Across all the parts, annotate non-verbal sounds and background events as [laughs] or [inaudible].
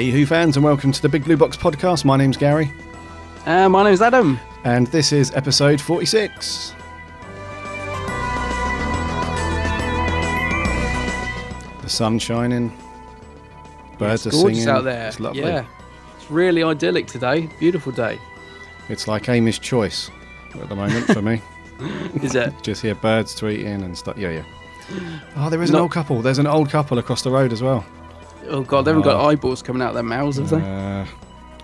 Hey, Who fans, and welcome to the Big Blue Box podcast. My name's Gary, Uh, my name's Adam. and this is episode 46. The sun's shining, birds are Gorgeous singing. out there. It's lovely. Yeah. It's really idyllic today. Beautiful day. It's like Amy's choice at the moment for me. [laughs] Is it? [laughs] Just hear birds tweeting and stuff. Yeah, yeah. Oh, there is an old couple. There's an old couple across the road as well. Oh god, they haven't got eyeballs coming out of their mouths, have they? Uh,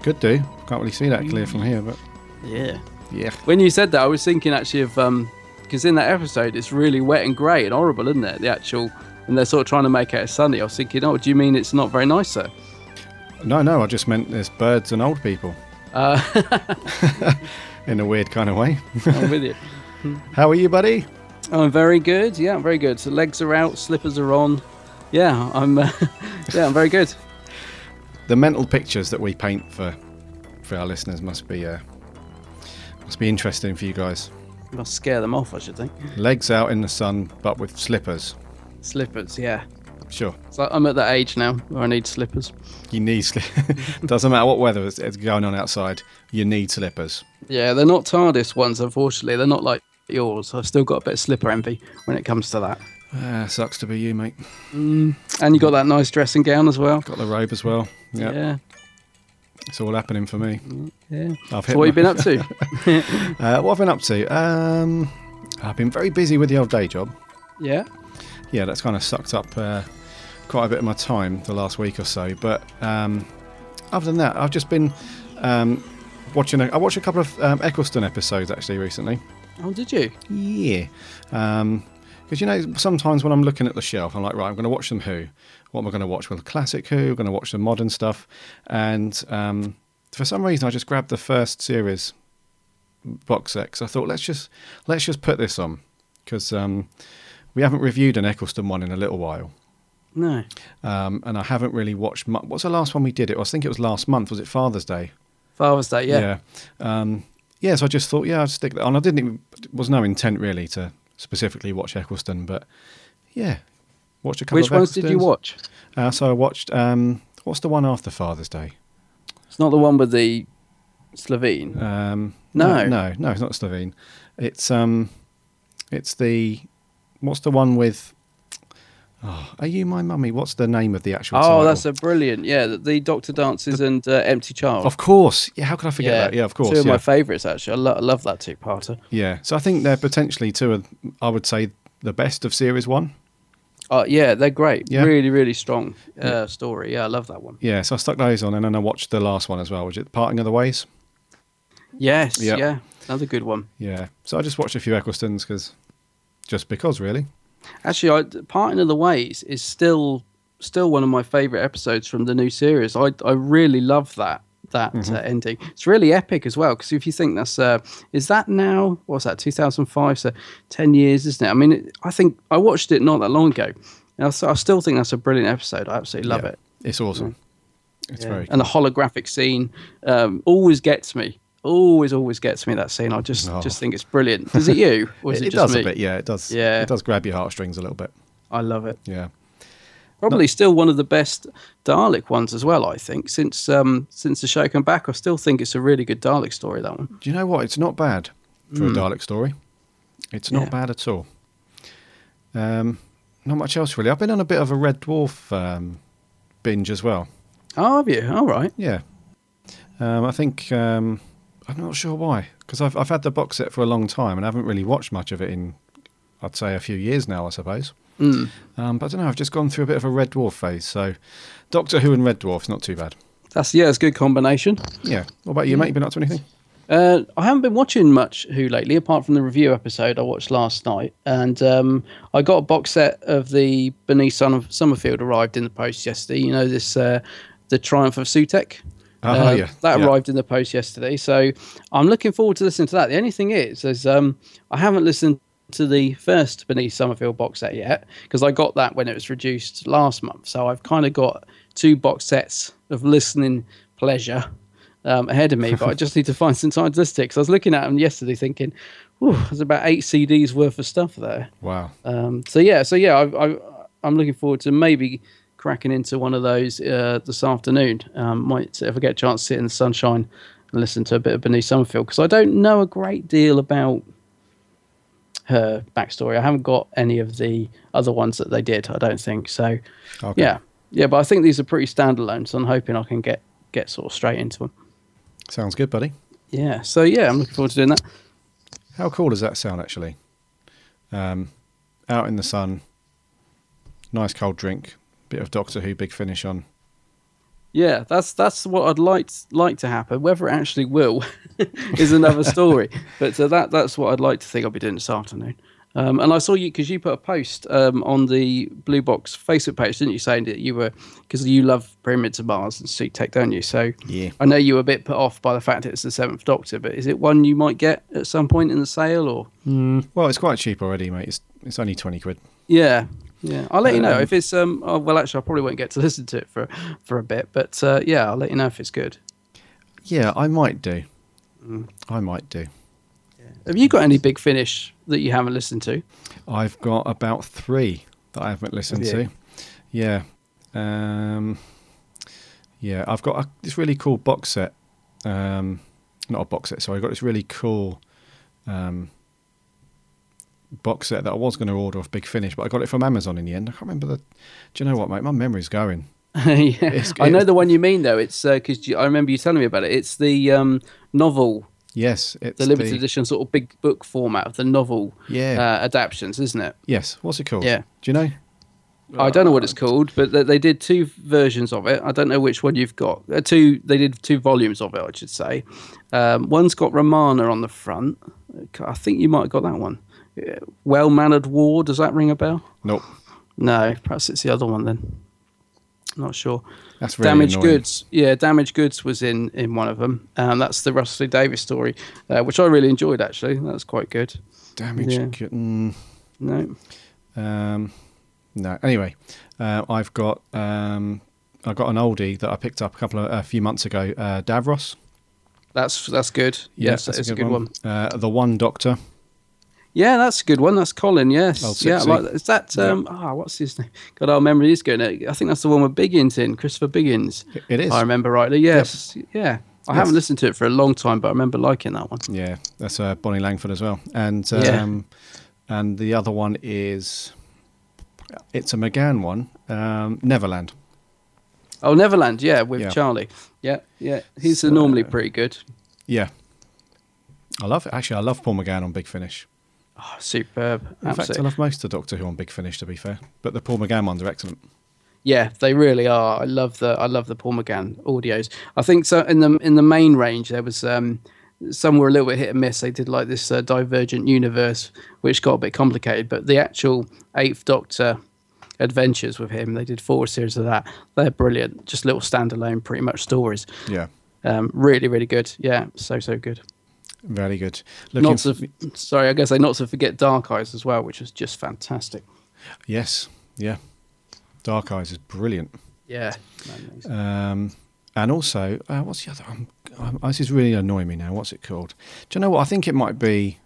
could do. Can't really see that clear from here, but Yeah. yeah. When you said that, I was thinking actually of um because in that episode it's really wet and grey and horrible, isn't it? The actual and they're sort of trying to make it sunny. I was thinking, oh, do you mean it's not very nice, sir? No, no, I just meant there's birds and old people Uh, [laughs] in a weird kind of way. I'm with you. [laughs] How are you, buddy? I'm very good. Yeah, I'm very good. So legs are out, slippers are on. Yeah, I'm. Uh, [laughs] yeah, I'm very good. The mental pictures that we paint for for our listeners must be uh, must be interesting for you guys. Must scare them off, I should think. Legs out in the sun, but with slippers. Slippers, yeah. Sure, So I'm at that age now where I need slippers. you need slippers. [laughs] Doesn't matter what weather is going on outside. You need slippers. Yeah, they're not TARDIS ones, unfortunately. They're not like yours. I've still got a bit of slipper envy when it comes to that. Ah, sucks to be you, mate. And you got that nice dressing gown as well. Got the robe as well. Yeah, Yeah, it's all happening for me. yeah. I've So what my- you been up to? [laughs] Uh, what I've been up to? Um, I've been very busy with the old day job. yeah. yeah, that's kind of sucked up uh, quite a bit of my time the last week or so. But um, other than that, I've just been um, watching. A, I watched a couple of um, Eccleston episodes actually recently. Oh, did you? Yeah, because you know sometimes when I'm looking at the shelf, I'm like, right, I'm going to watch some Who. What am I going to watch? Well, classic Who. I'm going to watch some modern stuff, and um, for some reason, I just grabbed the first series box set. 'cause I thought let's just let's just put this on because um, we haven't reviewed an Eccleston one in a little while. No. Um, and I haven't really watched. Mu- What's the last one we did? It I think it was last month. Was it Father's Day? Father's Day, yeah. Yeah. Um, yeah. So I just thought, yeah, I'd stick that on. I didn't. Even, was no intent really to specifically watch Eccleston, but yeah, watched a couple. Which ones did you watch? Uh, so I watched. Um, what's the one after Father's Day? It's not the one with the Slitheen. Um, No. no, no, it's not Slitheen. It's um, it's the. What's the one with? Oh, are you my mummy? What's the name of the actual? oh, title? that's a brilliant. Yeah, the, the Doctor Dances and uh, Empty Child. Of course, yeah. How could I forget that? Yeah, of course. Two of yeah. my favourites, actually. I, lo- I love that two-parter. Yeah, so I think they're potentially two of, I would say, the best of series one. Oh, yeah, they're great. Yeah. Really, really strong uh, story. Yeah, I love that one. Yeah, so I stuck those on, and then I watched the last one as well, which is Parting of the Ways. Yes, Yep. yeah, another good one. Yeah, so I just watched a few Ecclestons because, just because, really. Actually, I, Parting of the Ways is still still one of my favourite episodes from the new series. I I really love that that Mm-hmm. uh, ending. It's really epic as well because if you think that's uh, is that now what's that 2005? So ten years, isn't it? I mean, it, I think I watched it not that long ago. And I, I still think that's a brilliant episode. I absolutely love Yeah, it. It's awesome. It's Yeah. very. and the holographic scene um, always gets me. Always, always gets me that scene. I just Oh. just think it's brilliant. Does it you? [laughs] Or is it, it, just does me? a bit, yeah. It does. Yeah. it does grab your heartstrings a little bit. I love it. Yeah, Probably still one of the best Dalek ones as well. I think since um, since the show came back, I still think it's a really good Dalek story. That one. do you know what? It's not bad for a Dalek story. It's not Hmm. Yeah. bad at all. Um, not much else really. I've been on a bit of a Red Dwarf um, binge as well. Oh, have you? All right. Yeah. Um, I think um, I'm not sure why because I've I've had the box set for a long time and I haven't really watched much of it in I'd say a few years now I suppose. Mm. Um, but I don't know. I've just gone through a bit of a Red Dwarf phase. So Doctor Who and Red Dwarf's not too bad. That's yeah, it's a good combination. Yeah. What about you, mate? You been up to anything? Uh, I haven't been watching much Who lately, apart from the review episode I watched last night. And um, I got a box set of the Bernice Son Summerfield arrived in the post yesterday. You know this, uh, the Triumph of Sutekh. Oh, Uh, yeah. That Yeah. arrived in the post yesterday, so I'm looking forward to listening to that. The only thing is, is um, I haven't listened to the first Bernice Summerfield box set yet because I got that when it was reduced last month. So I've kind of got two box sets of listening pleasure um, ahead of me, but I just need to find some time to listen to it. Because I was looking at them yesterday, thinking, "Ooh, there's about eight CDs worth of stuff there." Wow. Um, so yeah, so yeah, I, I, I'm looking forward to maybe cracking into one of those uh, this afternoon. Um, might if I get a chance to sit in the sunshine and listen to a bit of Bernice Summerfield because I don't know a great deal about her backstory. I haven't got any of the other ones that they did. I don't think so. Okay. Yeah, yeah, but I think these are pretty standalone, so I'm hoping I can get get sort of straight into them. Sounds good, buddy. Yeah, so yeah, I'm looking forward to doing that. How cool does that sound, actually? Um, out in the sun, nice cold drink, bit of Doctor Who, big finish on. Yeah, that's that's what I'd like like to happen. Whether it actually will [laughs] is another [laughs] story. but uh, that that's what I'd like to think I'll be doing this afternoon. Um, and I saw you because you put a post um, on the Blue Box Facebook page, didn't you, saying that you were because you love Pyramids of Mars and Sutekh, don't you? So Yeah. I know you were a bit put off by the fact that it's the Seventh Doctor, but is it one you might get at some point in the sale or? Well, it's quite cheap already, mate. It's it's only twenty quid. Yeah, yeah. I'll let you know Um, if it's um. Oh, well, actually, I probably won't get to [laughs] listen to it for for a bit, but uh, yeah, I'll let you know if it's good. Yeah, I might do. Mm. I might do. Have you got any big finish that you haven't listened to? I've got about three that I haven't listened Have to. Yeah. Um, yeah, I've got a, this really cool box set. Um, not a box set, sorry. I got this really cool um, box set that I was going to order off Big Finish, but I got it from Amazon in the end. I can't remember the. Do you know what, mate? My memory's going. [laughs] yeah, It's- I know the one you mean though. It's because I remember you telling me about it. It's the um, novel, Yes, it's the limited edition sort of big book format of the novel Yeah. uh, adaptations, isn't it? Yes, what's it called? Yeah. Do you know? I don't know what it's called, but they, they did two versions of it. I don't know which one you've got. Uh, two, they did two volumes of it, I should say. Um, one's got Romana on the front. I think you might have got that one. Well mannered war. Does that ring a bell? Nope. No, perhaps it's the other one then. Not sure. That's really Damaged annoying. Goods. Yeah, Damaged Goods was in in one of them. Um, that's the Russell Davies story, uh, which I really enjoyed actually. That was quite good. Damaged. Yeah. Good- mm, No, Um, no. Anyway, uh, I've got um, I got an oldie that I picked up a couple of a few months ago. Uh, Davros. that's that's good. yes, that's that is a good one. Uh, the One Doctor. Yeah, that's a good one. That's Colin. Yes, yeah. Like. Is that um? Ah, what's his name? God, our memory is going. I think that's the one with Biggins in Christopher Biggins. It is. I remember rightly. Yes, yeah. I Yes. haven't listened to it for a long time, but I remember liking that one. Yeah, that's uh, Bonnie Langford as well. And Yeah. um, and the other one is it's a McGann one. Um, Neverland. Oh, Neverland. Yeah, with Yeah. Charlie. Yeah, yeah. He's So- normally pretty good. Yeah. I love it. Actually, I love Paul McGann on Big Finish. Oh, superb. In fact, I love most of Doctor Who on Big Finish, to be fair. But the Paul McGann ones are excellent. Yeah, they really are. I love the I love the Paul McGann audios. I think so in the in the main range there was um some were a little bit hit and miss. They did like this uh, Divergent Universe, which got a bit complicated. But the actual Eighth Doctor adventures with him, they did four series of that. They're brilliant. Just little standalone, pretty much stories. Yeah. Um, really, really good. Yeah, so so good. Very good. Looking Not to sorry, I guess I not to forget Dark Eyes as well, which was just fantastic. Yes, yeah. Dark Eyes is brilliant. Yeah. Um, and also, uh, what's the other? Um, um, this is really annoying me now. What's it called? Do you know what? I think it might be.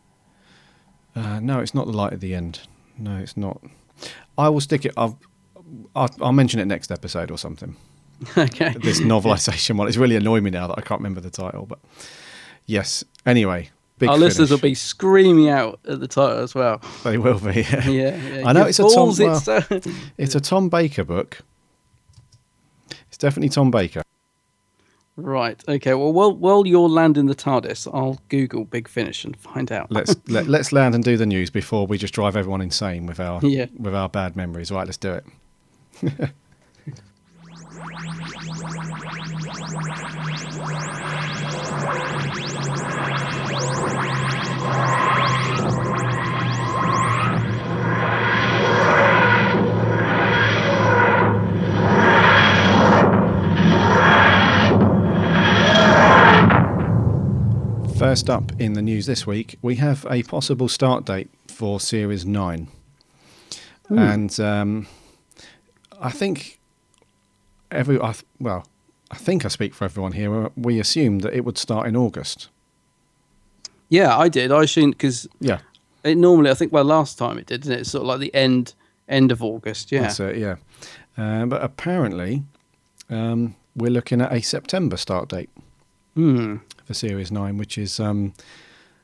Uh, no, it's not the light at the end. No, it's not. I will stick it. I'll, I'll, I'll mention it next episode or something. [laughs] okay. This [laughs] novelisation one. It's really annoying me now that I can't remember the title. But yes. Anyway, big Our listeners will be screaming out at the title as well. They will be. Yeah. [laughs] Yeah, yeah. I know Your it's a Tom. well, it's, uh, [laughs] it's a Tom Baker book. It's definitely Tom Baker. right. Okay. Well, while while you're landing the TARDIS, I'll Google Big Finish and find out. let's [laughs] let, let's land and do the news before we just drive everyone insane with our Yeah. with our bad memories. Right, let's do it. First up in the news this week, we have a possible start date for Series 9. And um, I think every, I th- well, I think I speak for everyone here. We assumed that it would start in August. Yeah, I did. I assumed because Yeah. it normally, I think, well, last time it did, didn't it? It's sort of like the end end of August. Yeah. That's it, yeah. Uh, but apparently, um, we're looking at a September start date Hmm. For Series 9, which is um,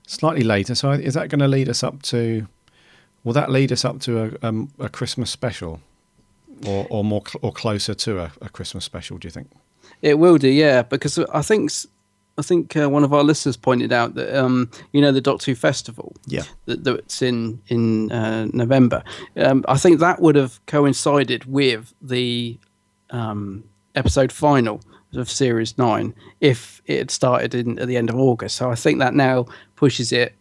slightly later. So is that going to lead us up to, will that lead us up to a, um, a Christmas special? Or, or more cl- or closer to a, a Christmas special, do you think? It will do, yeah, because I think I think uh, one of our listeners pointed out that um, you know the Doctor Who festival, Yeah. that, that's in in uh, November. Um, I think that would have coincided with the um, episode final of series nine if it had started in at the end of August. So I think that now pushes it.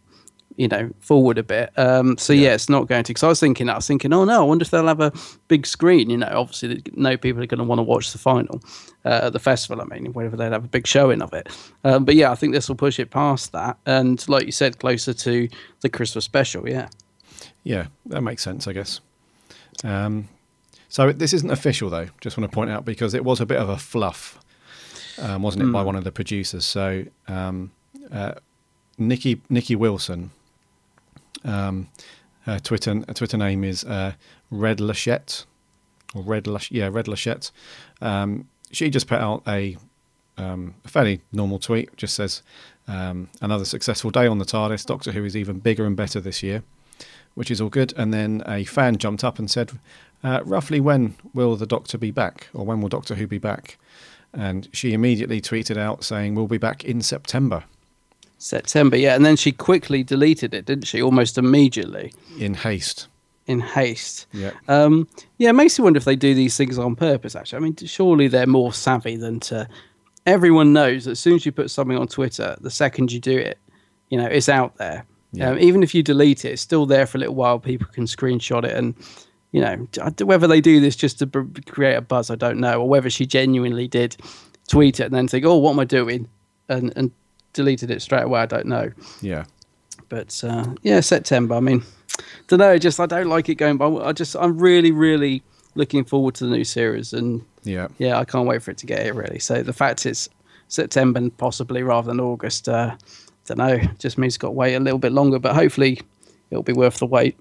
You know, forward a bit. Um, so yeah. it's not going to. Because I was thinking, I was thinking, oh no, I wonder if they'll have a big screen. You know, obviously, no people are going to want to watch the final uh, at the festival. I mean, whether they'd have a big showing of it. Um, but yeah, I think this will push it past that, and like you said, closer to the Christmas special. Yeah. Yeah, that makes sense, I guess. Um, so this isn't official, though. Just want to point out because it was a bit of a fluff, um, wasn't it, by one of the producers? So um, uh, Nikki Nikki Wilson, um, her Twitter her Twitter name is uh, Red Lachette, or Red Lash, yeah Red Lachette. Um, she just put out a um, a fairly normal tweet. Just says um, another successful day on the TARDIS. Doctor Who is even bigger and better this year which is all good. And then a fan jumped up and said, uh, roughly when will the Doctor be back? Or when will Doctor Who be back? And she immediately tweeted out saying, We'll be back in September September, yeah, and then she quickly deleted it, didn't she? Almost immediately in haste. in haste. Yeah. Um, yeah, it makes you wonder if they do these things on purpose. Actually, I mean, surely they're more savvy than to. Everyone knows that as soon as you put something on Twitter, the second you do it, you know, it's out there. Yeah. Um, even if you delete it, it's still there for a little while. People can screenshot it, and you know, whether they do this just to create a buzz, I don't know, or whether she genuinely did tweet it and then think, "Oh, what am I doing?" and and deleted it straight away. I don't know. Yeah. But uh, yeah, September. I mean, don't know. Just I don't like it going by. I just I'm really really looking forward to the new series, and Yeah. yeah, I can't wait for it to get here. Really. So the fact it's September and possibly rather than August, uh, don't know. Just means it's got to wait a little bit longer, but hopefully it'll be worth the wait.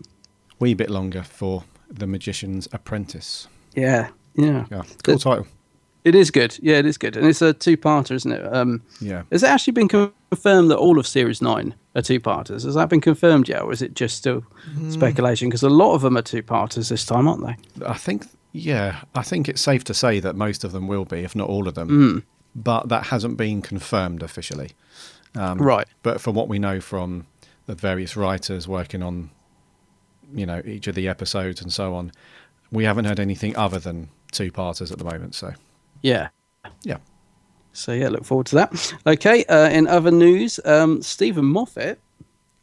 Wee bit longer for The Magician's Apprentice. Yeah, yeah. Yeah. Cool The- title. It is good. Yeah, it is good, and it's a two-parter, isn't it? Um, Yeah. Has it actually been confirmed that all of Series 9 are two parters? Has that been confirmed yet, or is it just still speculation? Because a lot of them are two parters this time, aren't they? I think, yeah, I think it's safe to say that most of them will be, if not all of them. Hmm. But that hasn't been confirmed officially. Um, right. But from what we know from the various writers working on, you know, each of the episodes and so on, we haven't heard anything other than two parters at the moment. So, Yeah. yeah. So, yeah, look forward to that. Okay, uh, in other news, um, Steven Moffat,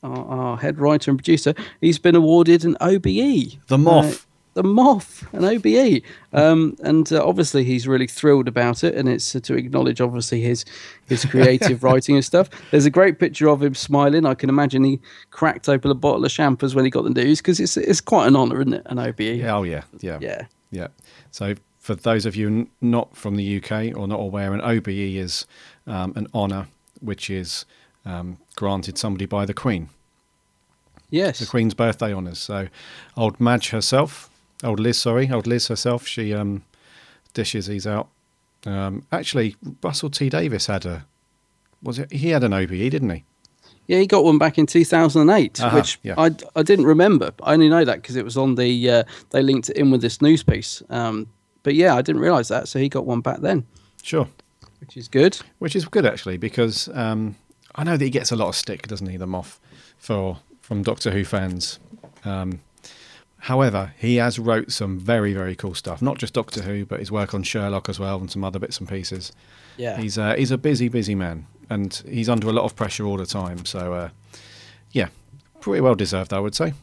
our, our head writer and producer, he's been awarded an OBE. The Moff. The Moff an OBE. Um, and uh, obviously, he's really thrilled about it. And it's uh, to acknowledge, obviously, his his creative [laughs] writing and stuff. There's a great picture of him smiling. I can imagine he cracked open a bottle of champers when he got the news because it's, it's quite an honour, isn't it? An OBE. Yeah, oh, yeah. Yeah. Yeah. Yeah. So, for those of you not from the UK or not aware, an OBE is um, an honour which is um, granted somebody by the Queen. Yes. the Queen's birthday honours. So, old Madge herself, old Liz, sorry, old Liz herself, she um, dishes these out. Um, actually, Russell T Davies had a, was it? He had an OBE, didn't he? Yeah, he got one back in 2008, Uh-huh, which yeah. I, I didn't remember. I only know that because it was on the, uh, they linked it in with this news piece. Um, but yeah, I didn't realise that. So he got one back then, Sure. which is good. Which is good actually, because um, I know that he gets a lot of stick, doesn't he, the Moff, for from Doctor Who fans. Um, however, he has wrote some very very cool stuff. Not just Doctor Who, but his work on Sherlock as well, and some other bits and pieces. Yeah. He's uh, he's a busy, busy man, and he's under a lot of pressure all the time. So, uh, yeah, pretty well deserved, I would say.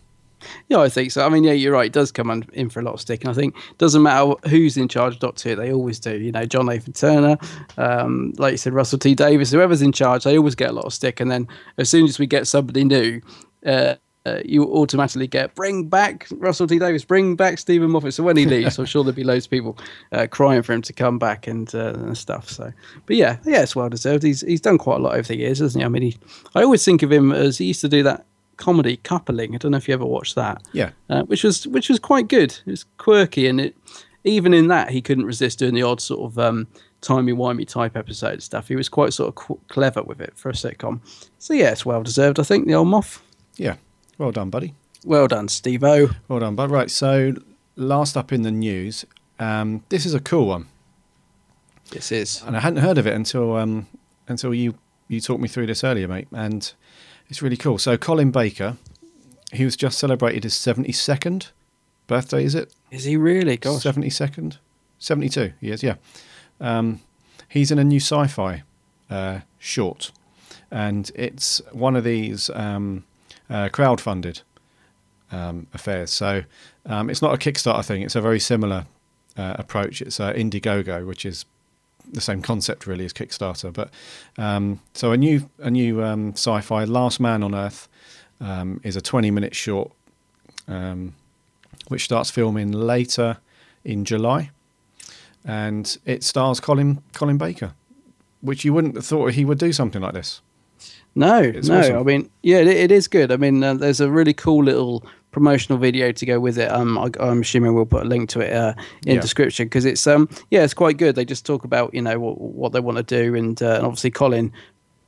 Yeah, I think so. I mean, yeah, you're right. It does come in for a lot of stick, and I think it doesn't matter who's in charge of Doctor Who. They always do. You know, John Nathan Turner, um, like you said, Russell T Davies, whoever's in charge, they always get a lot of stick. And then as soon as we get somebody new, uh, uh, you automatically get bring back Russell T Davies, bring back Steven Moffat. So when he leaves, I'm sure there'll be loads of people uh, crying for him to come back and, uh, and stuff. So, but yeah, yeah, it's well deserved. He's he's done quite a lot over the years, hasn't he? I mean, he, I always think of him as he used to do that comedy coupling. I don't know if you ever watched that. Yeah. uh, which was which was quite good. It was quirky, and it even in that he couldn't resist doing the odd sort of um, timey wimey type episode stuff. He was quite sort of clever with it for a sitcom. So yeah, it's well deserved. I think the old Moff. Yeah. Well done, buddy. Well done, Steve O. Well done, bud. Right. So, last up in the news, um, this is a cool one, This is and I hadn't heard of it until um, until you you talked me through this earlier, mate. And it's really cool. So, Colin Baker, he was just celebrated his seventy second birthday. Is it is he really? Gosh, seventy second? Seventy two. He is. Yeah. Um, he's in a new sci-fi uh, short, and it's one of these um, uh, crowd-funded um, affairs. So um, it's not a Kickstarter thing. It's a very similar uh, approach. It's uh, Indiegogo, which is the same concept really as Kickstarter. But um, so a new a new um, sci-fi, Last Man on Earth, um, is a 20-minute short, um, which starts filming later in July, and it stars Colin Colin Baker, which you wouldn't have thought he would do something like this. No, It's no. awesome. I mean, yeah, it, it is good. I mean, uh, there's a really cool little promotional video to go with it. Um, I, I'm assuming we'll put a link to it uh, in Yeah. description because it's um, yeah, it's quite good. They just talk about you know what what they want to do, and, uh, and obviously Colin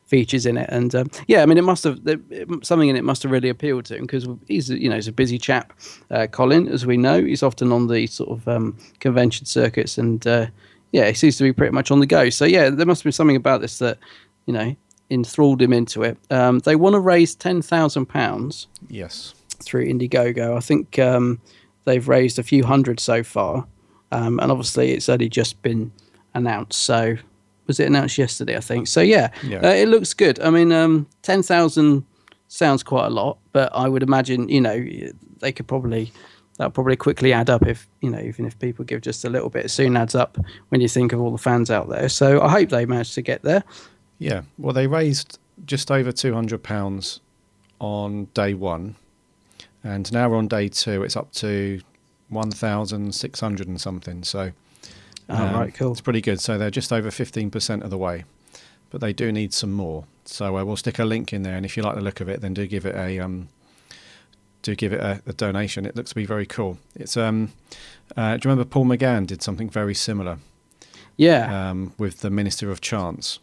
features in it, and um, yeah, I mean, it must have it- something in it must have really appealed to him because he's you know he's a busy chap. Uh, Colin, as we know, he's often on the sort of um, convention circuits, and uh, yeah, he seems to be pretty much on the go. So yeah, there must be something about this that you know enthralled him into it. Um, they want to raise ten thousand pounds Yes. through Indiegogo. I think um, they've raised a few hundred so far, um, and obviously it's only just been announced. So was it announced yesterday? I think so. Yeah, Yeah. Uh, it looks good. I mean, um, ten thousand sounds quite a lot, but I would imagine you know they could probably. That'll probably quickly add up if you know, even if people give just a little bit, it soon adds up when you think of all the fans out there. So I hope they manage to get there. Yeah. Well, they raised just over two hundred pounds on day one, and now we're on day two. It's up to one thousand six hundred and something. So, Oh, right, cool. It's pretty good. So they're just over fifteen percent of the way, but they do need some more. So uh, we'll stick a link in there, and if you like the look of it, then do give it a um, do give it a, a donation. It looks to be very cool. It's um, uh, do you remember Paul McGann did something very similar Yeah, um, with the Minister of Chance?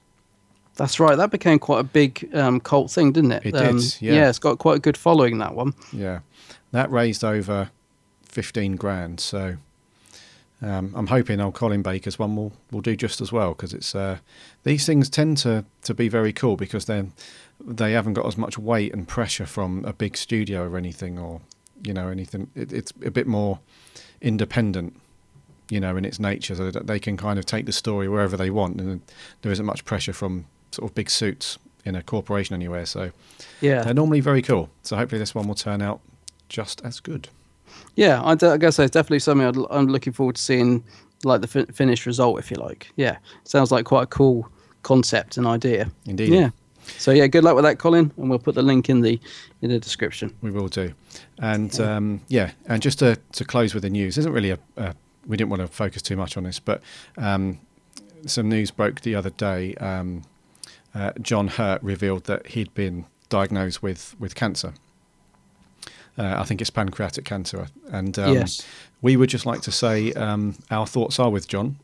That's right. That became quite a big um, cult thing, didn't it? It um, did, yeah. it's got quite a good following. That one. Yeah, that raised over fifteen grand. So um, I'm hoping old Colin Baker's one will will do just as well because it's uh, these things tend to to be very cool because then they haven't got as much weight and pressure from a big studio or anything or you know anything. It, it's a bit more independent. You know, in its nature, so that they can kind of take the story wherever they want, and there isn't much pressure from sort of big suits in a corporation anywhere. So Yeah, they're normally very cool. So hopefully this one will turn out just as good. yeah. I, d- I guess it's definitely something I'd, l- I'm looking forward to seeing, like the fin- finished result, if you like. Yeah, sounds like quite a cool concept and idea. Indeed. Yeah. So yeah, good luck with that, Colin, and we'll put the link in the in the description. We will do. And um, yeah, and just to, to close with the news, isn't really a, a we didn't want to focus too much on this, but um, some news broke the other day. Um, uh, John Hurt revealed that he'd been diagnosed with with cancer. Uh, I think it's pancreatic cancer, and um, Yes. we would just like to say um, our thoughts are with John,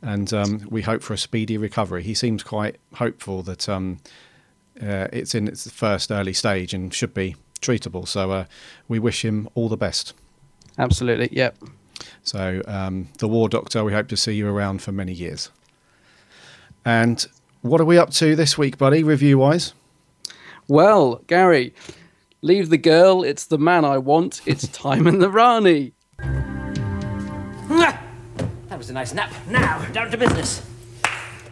and um, we hope for a speedy recovery. He seems quite hopeful that um, uh, it's in its first early stage and should be treatable. So uh, we wish him all the best. Absolutely. Yep. So um, the War Doctor, we hope to see you around for many years. And what are we up to this week, buddy? Review wise, Well, Gary, leave the girl. It's the man I want. It's [laughs] Timon the Rani. That was a nice nap. Now, down to business.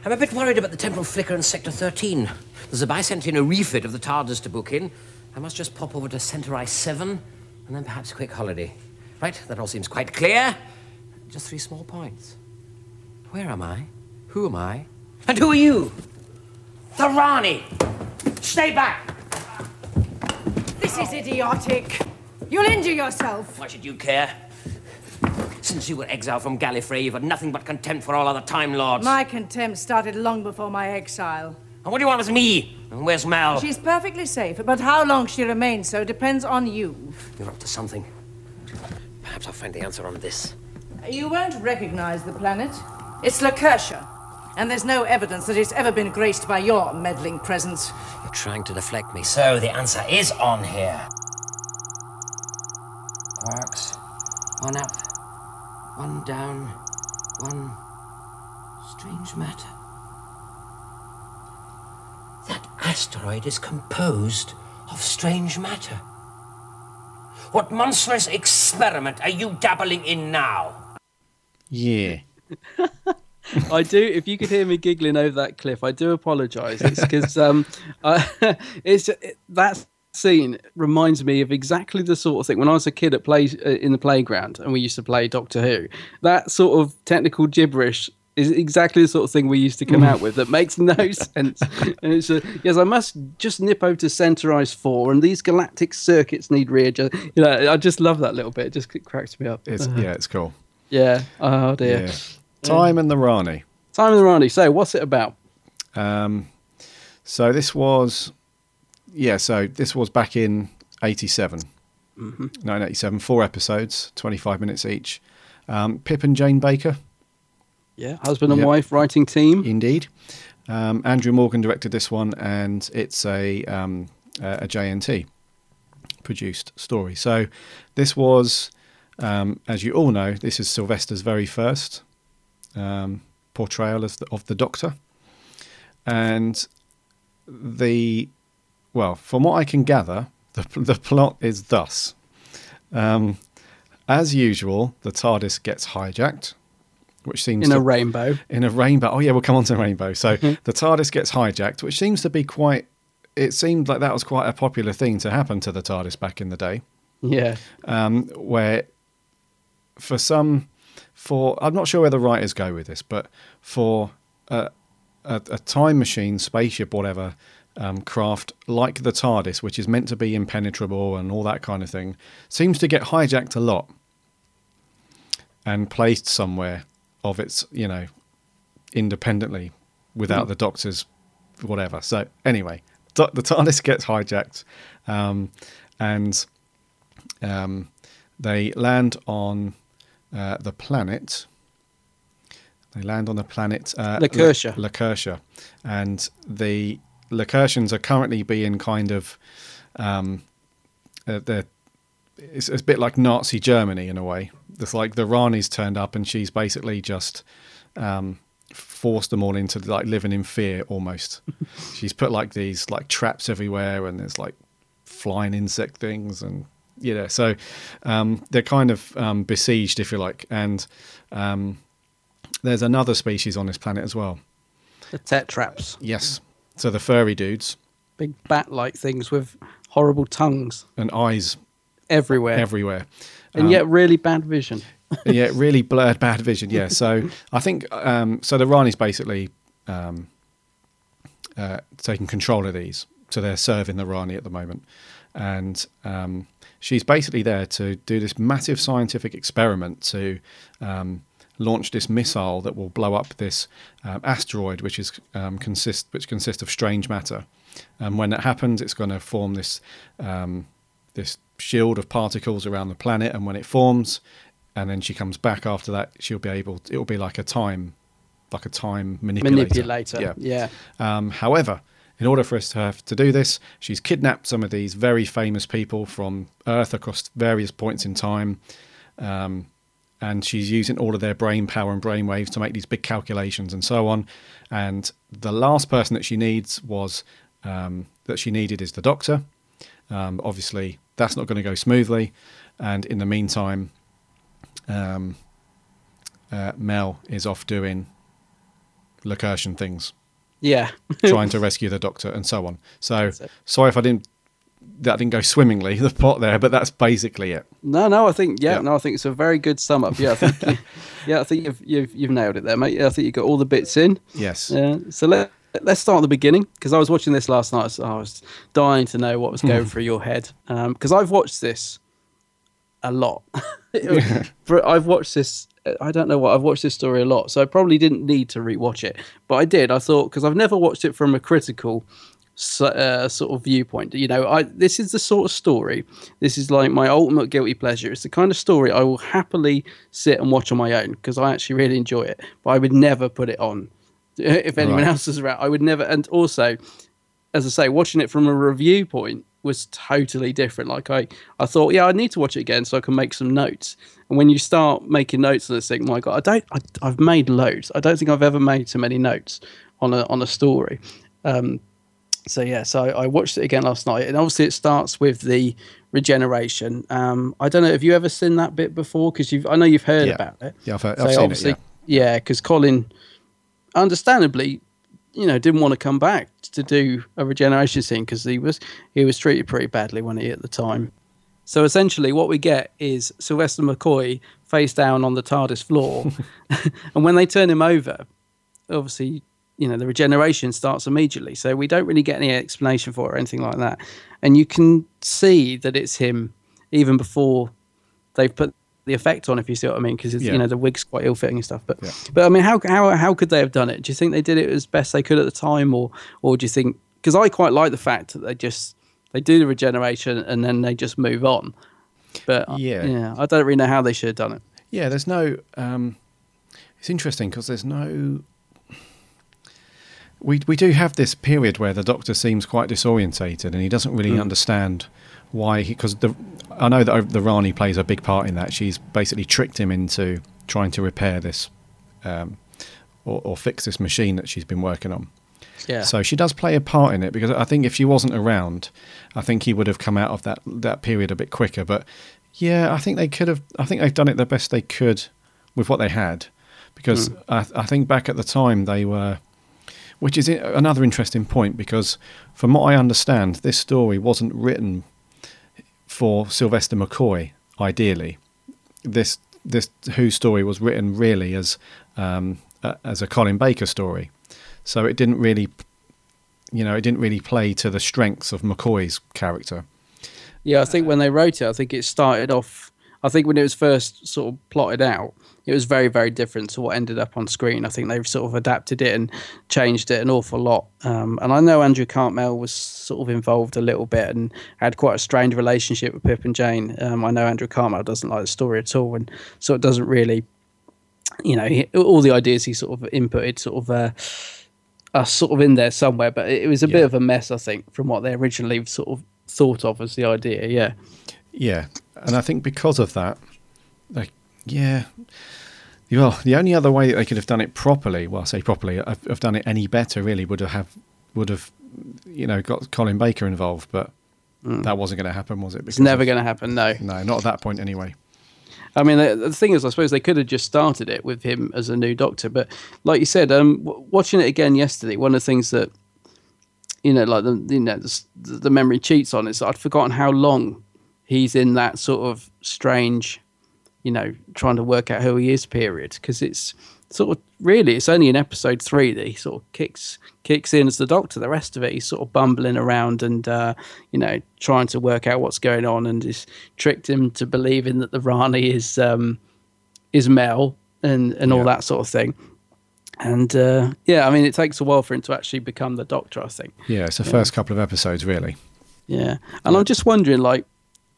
I'm a bit worried about the temporal flicker in Sector 13. The Zabai sent in a refit of the TARDIS to book in. I must just pop over to Centre I 7 and then perhaps a quick holiday. Right, that all seems quite clear. Just three small points. Where am I? Who am I? And who are you? The Rani! Stay back! This is idiotic. You'll injure yourself. Why should you care? Since you were exiled from Gallifrey, you've had nothing but contempt for all other Time Lords. My contempt started long before my exile. And what do you want with me? And where's Mal? She's perfectly safe, but how long she remains so depends on you. You're up to something. Perhaps I'll find the answer on this. You won't recognize the planet. It's Lakertia, and there's no evidence that it's ever been graced by your meddling presence. You're trying to deflect me. So the answer is on here. Quarks. One up, one down, one strange matter. That asteroid is composed of strange matter. What monstrous experiment are you dabbling in now? Yeah. [laughs] [laughs] I do. If you could hear me giggling over that cliff, I do apologise. It's because um, [laughs] it's it, that scene reminds me of exactly the sort of thing when I was a kid at play uh, in the playground and we used to play Doctor Who. That sort of technical gibberish is exactly the sort of thing we used to come out with that makes no [laughs] sense. And it's a, yes, I must just nip over to Centaurise Four, and these galactic circuits need readjust. You know, I just love that little bit. It just cracks me up. It's yeah, it's cool. Yeah. Oh dear. Yeah. Time and the Rani. Simon and the Rani. So, what's it about? Um, so this was, yeah. So this was back in '87, 1987. Four episodes, 25 minutes each. Um, Pip and Jane Baker, Yeah, husband and Yep. wife writing team. indeed. Um, Andrew Morgan directed this one, and it's a um, a JNT produced story. So this was, um, as you all know, this is Sylvester's very first um, portrayal of the, of the Doctor, and the well, from what I can gather, the [laughs] the plot is thus: um, as usual, the TARDIS gets hijacked, which seems in to a rainbow. in a rainbow. Oh yeah, we'll come on to rainbow. So the TARDIS gets hijacked, which seems to be quite. It seemed like that was quite a popular thing to happen to the TARDIS back in the day, Yeah. um, where for some, for I'm not sure where the writers go with this, but for a, a, a time machine, spaceship, whatever. Um, craft like the TARDIS, which is meant to be impenetrable and all that kind of thing, seems to get hijacked a lot and placed somewhere of its, you know, independently without the doctor's whatever. So anyway, the TARDIS [laughs] gets hijacked, um, and um, they land on uh, the planet. They land on the planet uh, Lakertia. La- and the Lakertians are currently being kind of um, uh, they're it's, it's a bit like Nazi Germany in a way. It's like the Rani's turned up and she's basically just um, forced them all into like living in fear almost. [laughs] she's put like these like traps everywhere and there's like flying insect things and you know so um, they're kind of um, besieged if you like and um, there's another species on this planet as well. The tetraps. Yes, so the furry dudes Big bat like things with horrible tongues and eyes everywhere. everywhere. and yet really bad vision. yeah, [laughs] really blurred, bad vision. Yeah, so [laughs] I think um, so. The Rani's basically um, uh, taking control of these, so they're serving the Rani at the moment, and um, she's basically there to do this massive scientific experiment to um, launch this missile that will blow up this um, asteroid, which is um, consist which consists of strange matter. And when that happens, it's going to form this um, this shield of particles around the planet, and when it forms, and then she comes back after that, she'll be able. It will be like a time, like a time manipulator. Manipulator. Yeah. Yeah. Um, however, in order for us to have to do this, she's kidnapped some of these very famous people from Earth across various points in time, um, and she's using all of their brain power and brain waves to make these big calculations and so on. And the last person that she needs was um, that she needed is the Doctor. Um, obviously, that's not going to go smoothly, and in the meantime, um, uh, Mel is off doing Lakertian things Yeah. [laughs] trying to rescue the doctor and so on. So sorry if I didn't that didn't go swimmingly [laughs] the plot there, but that's basically it. No, no, I think yeah, Yeah. no, I think it's a very good sum up. Yeah, I think [laughs] yeah, I think you've, you've you've nailed it there, mate. Yeah, I think you got all the bits in. Yes. Yeah. So let let's start at the beginning because I was watching this last night. So I was dying to know what was going through your head um, because I've watched this a lot. I've watched this. I don't know what I've watched this story a lot, so I probably didn't need to rewatch it, but I did. I thought because I've never watched it from a critical uh, sort of viewpoint. You know, I this is the sort of story. This is like my ultimate guilty pleasure. It's the kind of story I will happily sit and watch on my own because I actually really enjoy it. But I would never put it on [laughs] if anyone Right. else is around. I would never. And also, as I say, watching it from a review point was totally different. Like I, I thought, yeah, I need to watch it again so I can make some notes. And when you start making notes on this thing, my God, I don't, I, I've made loads. I don't think I've ever made so many notes on a on a story. Um, so yeah, so I watched it again last night, and obviously it starts with the regeneration. Um, I don't know, have you ever seen that bit before? Because you've, I know you've heard Yeah. about it. Yeah, I've heard- So I've seen it, obviously- Yeah, because Colin, understandably, you know, didn't want to come back to do a regeneration scene because he was he was treated pretty badly when he at the time. So essentially, what we get is Sylvester McCoy face down on the TARDIS floor, [laughs] [laughs] and when they turn him over, obviously, you know, the regeneration starts immediately. So we don't really get any explanation for it or anything like that, and you can see that it's him even before they've put the effect on, if you see what I mean, because Yeah. you know the wig's quite ill fitting and stuff. But Yeah. but I mean, how how how could they have done it? Do you think they did it as best they could at the time, or or do you think? Because I quite like the fact that they just they do the regeneration and then they just move on. But uh, Yeah. yeah, I don't really know how they should have done it. Yeah, there's no. Um, it's interesting because there's no. We we do have this period where the Doctor seems quite disorientated and he doesn't really understand why. he Because the I know that the Rani plays a big part in that. She's basically tricked him into trying to repair this, um, or, or fix this machine that she's been working on. Yeah. So she does play a part in it because I think if she wasn't around, I think he would have come out of that that period a bit quicker. But yeah, I think they could have. I think they've done it the best they could with what they had, because I, I think back at the time they were, which is another interesting point because from what I understand, this story wasn't written for Sylvester McCoy. Ideally, this this Who story was written really as um, a, as a Colin Baker story, so it didn't really, you know, it didn't really play to the strengths of McCoy's character. Yeah, I think when they wrote it, I think it started off. I think when it was first sort of plotted out, it was very, very different to what ended up on screen. I think they've sort of adapted it and changed it an awful lot. Um, and I know Andrew Cartmel was sort of involved a little bit and had quite a strained relationship with Pip and Jane. Um, I know Andrew Cartmel doesn't like the story at all, and so it doesn't really, you know, he, all the ideas he sort of inputted sort of. Uh, are sort of in there somewhere, but it, it was a bit of a mess, I think, from what they originally sort of thought of as the idea. Yeah. Yeah, and I think because of that, like, yeah, well, the only other way they could have done it properly, well, I say properly, have, have done it any better, really, would have would have, you know, got Colin Baker involved, but that wasn't going to happen, was it? Mm. It's never going to happen. No. No, not at that point, anyway. I mean, the, the thing is, I suppose they could have just started it with him as a new doctor, but like you said, um, w- watching it again yesterday, one of the things that you know, like the you know the, the memory cheats on is I'd forgotten how long he's in that sort of strange, you know, trying to work out who he is period because it's sort of really it's only in episode three that he sort of kicks kicks in as the doctor. The rest of it he's sort of bumbling around and uh, you know trying to work out what's going on and he's tricked him to believing that the Rani is um, is Mel and and all Yeah. that sort of thing. And uh, yeah, I mean, it takes a while for him to actually become the Doctor. I think. Yeah, it's the first couple of episodes, really. Yeah, and I'm just wondering, like,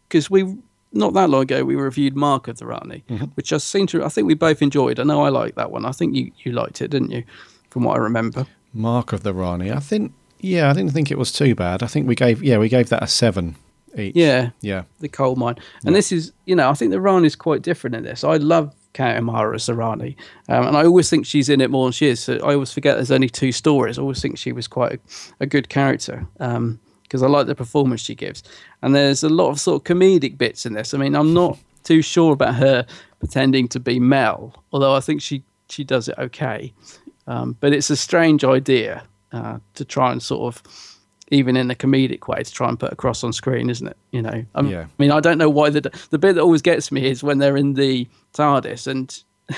because we not that long ago we reviewed Mark of the Rani, which I seem to, I think we both enjoyed. I know I liked that one. I think you you liked it, didn't you? From what I remember. Mark of the Rani, I think, yeah, I didn't think it was too bad. I think we gave, yeah, we gave that a seven each. Yeah, Yeah. the coal mine. And this is, you know, I think the Rani is quite different in this. I love Kate O'Mara as the Rani, um, and I always think she's in it more than she is. So I always forget there's only two stories. I always think she was quite a, a good character because I like the performance she gives. And there's a lot of sort of comedic bits in this. I mean, I'm not too sure about her pretending to be Mel, although I think she she does it okay. Um, but it's a strange idea uh, to try and sort of even in a comedic way to try and put across on screen, isn't it? You know, I'm- Yeah. I mean, I don't know why the the bit that always gets me is when they're in the TARDIS and [laughs]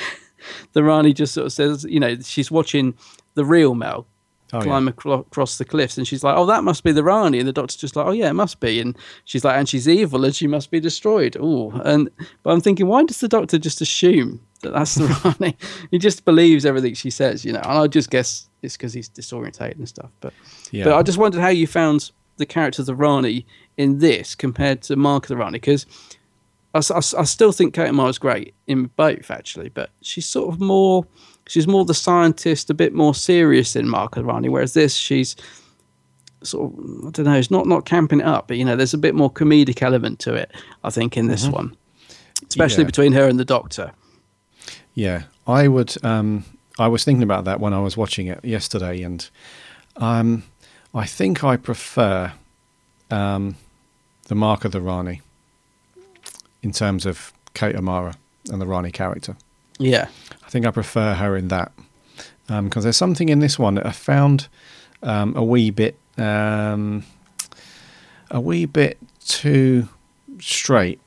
the Rani just sort of says, you know, she's watching the real Mel Oh, climb acro- across the cliffs, and she's like, "Oh, that must be the Rani," and the Doctor's just like, "Oh yeah, it must be," and she's like, "And she's evil, and she must be destroyed." Oh, and but I'm thinking, why does the Doctor just assume that that's the [laughs] Rani? he just believes everything she says, you know. And I just guess it's because he's disorientated and stuff. But Yeah. but I just wondered how you found the character of the Rani in this compared to Mark of the Rani, because I, I I still think Kate O'Mara's great in both actually, but she's sort of more she's more the scientist, a bit more serious in Mark of the Rani, whereas this she's sort of I don't know, it's not not camping it up, but you know, there's a bit more comedic element to it. I think in this one, especially Yeah. between her and the Doctor. Yeah, I would. Um, I was thinking about that when I was watching it yesterday, and um, I think I prefer um, the Mark of the Rani in terms of Kate O'Mara and the Rani character. Yeah, I think I prefer her in that because there's something in this one that I found um, a wee bit, um, a wee bit too straight.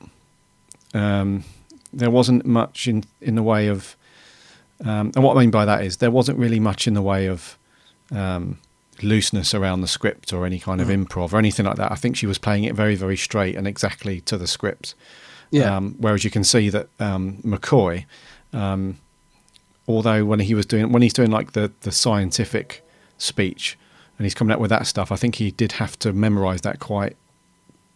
Um, there wasn't much in in the way of, um, and what I mean by that is there wasn't really much in the way of um, looseness around the script or any kind of improv or anything like that. I think she was playing it very, very straight and exactly to the script. Yeah. Um, whereas you can see that um, McCoy, um, although when he was doing when he's doing like the the scientific speech and he's coming up with that stuff, I think he did have to memorize that quite,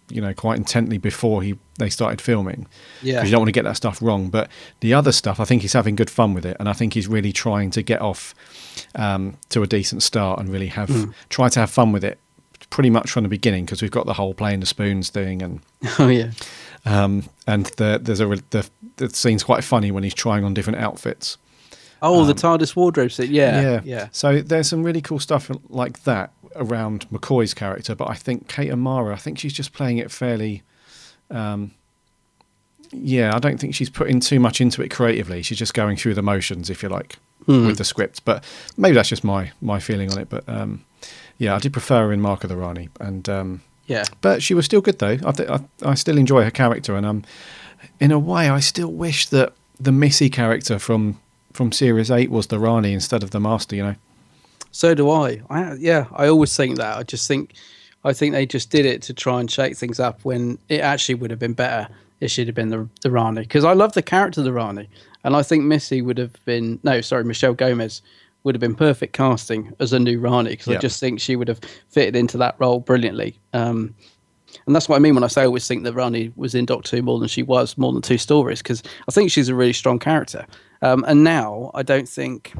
you know, quite intently before he they started filming. Yeah. You don't want to get that stuff wrong. But the other stuff, I think he's having good fun with it, and I think he's really trying to get off um, to a decent start and really have Hmm. try to have fun with it pretty much from the beginning because we've got the whole playing the spoons thing and [laughs] oh yeah, um, and the, there's a the, the scene's quite funny when he's trying on different outfits. oh the TARDIS wardrobe set. Yeah, yeah, yeah. So there's some really cool stuff like that around McCoy's character, but I think Kate O'Mara, I think she's just playing it fairly. Um, yeah, I don't think she's putting too much into it creatively. She's just going through the motions, if you like, Hmm. with the script. But maybe that's just my my feeling on it. But um, yeah, I did prefer her in Mark of the Rani, and um, yeah. but she was still good though. I, th- I I still enjoy her character, and um, in a way, I still wish that the Missy character from from Series Eight was the Rani instead of the Master. You know. So do I. I. Yeah, I always think that. I just think, I think they just did it to try and shake things up when it actually would have been better. It should have been the the Rani because I love the character of the Rani, and I think Missy would have been no, sorry, Michelle Gomez would have been perfect casting as a new Rani because I just think she would have fitted into that role brilliantly. Um, and that's what I mean when I say I always think that Rani was in Doctor Who more than she was, more than two stories, because I think she's a really strong character. Um, and now I don't think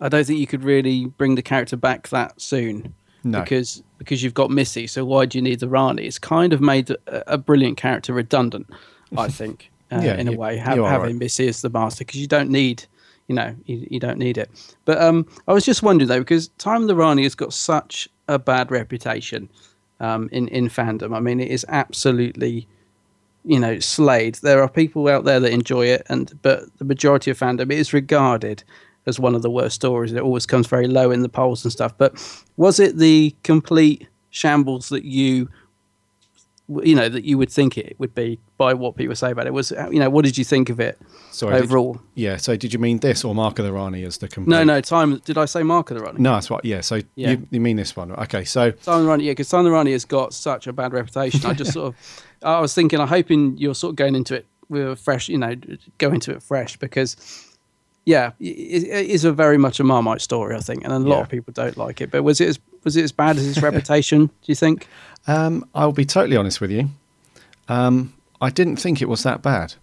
I don't think you could really bring the character back that soon. No. Because because you've got Missy, so why do you need the Rani? It's kind of made a, a brilliant character redundant, I [laughs] think, uh, Yeah, in a you- way, are having right. Missy as the master because you don't need, you know, you, you don't need it. But um, I was just wondering though, because Time the Rani has got such a bad reputation um, in in fandom. I mean, it is absolutely you know slayed there are people out there that enjoy it and but the majority of fandom is regarded as one of the worst stories it always comes very low in the polls and stuff but was it the complete shambles that you you know that you would think it would be by what people say about it was you know what did you think of it Sorry, did overall yeah. So did you mean this or the Rani as the complete? no no time did i say mark of the Rani No, that's right. Yeah. So Yeah. You, you mean this one? Okay. So Simon Ronnie, yeah, because Simon Ronnie has got such a bad reputation. I just [laughs] sort of, I was thinking, I'm hoping you're sort of going into it with a fresh, you know, go into it fresh because, yeah, it, it is a very much a Marmite story, I think, and a lot Yeah. of people don't like it. But was it as was it as bad as its [laughs] reputation? Do you think? um, I'll be totally honest with you. Um, I didn't think it was that bad.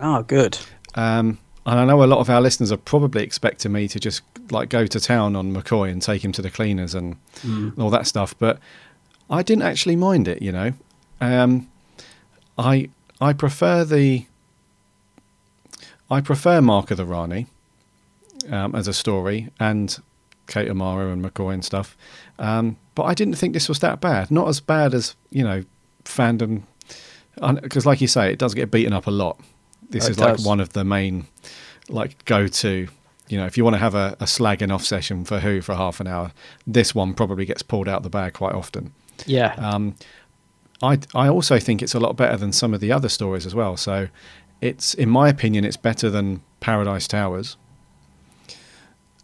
Oh, good. Um, and I know a lot of our listeners are probably expecting me to just like go to town on McCoy and take him to the cleaners and all that stuff, but I didn't actually mind it. You know, um, I I prefer the I prefer Mark of the Rani um, as a story and Kate O'Mara and McCoy and stuff, um, but I didn't think this was that bad. Not as bad as you know fandom, because like you say, it does get beaten up a lot. This It is like one of the main like go to you know, if you want to have a, a slagging off session for Who for half an hour, this one probably gets pulled out the bag quite often. Yeah. Um, I I also think it's a lot better than some of the other stories as well. So, it's in my opinion, it's better than Paradise Towers.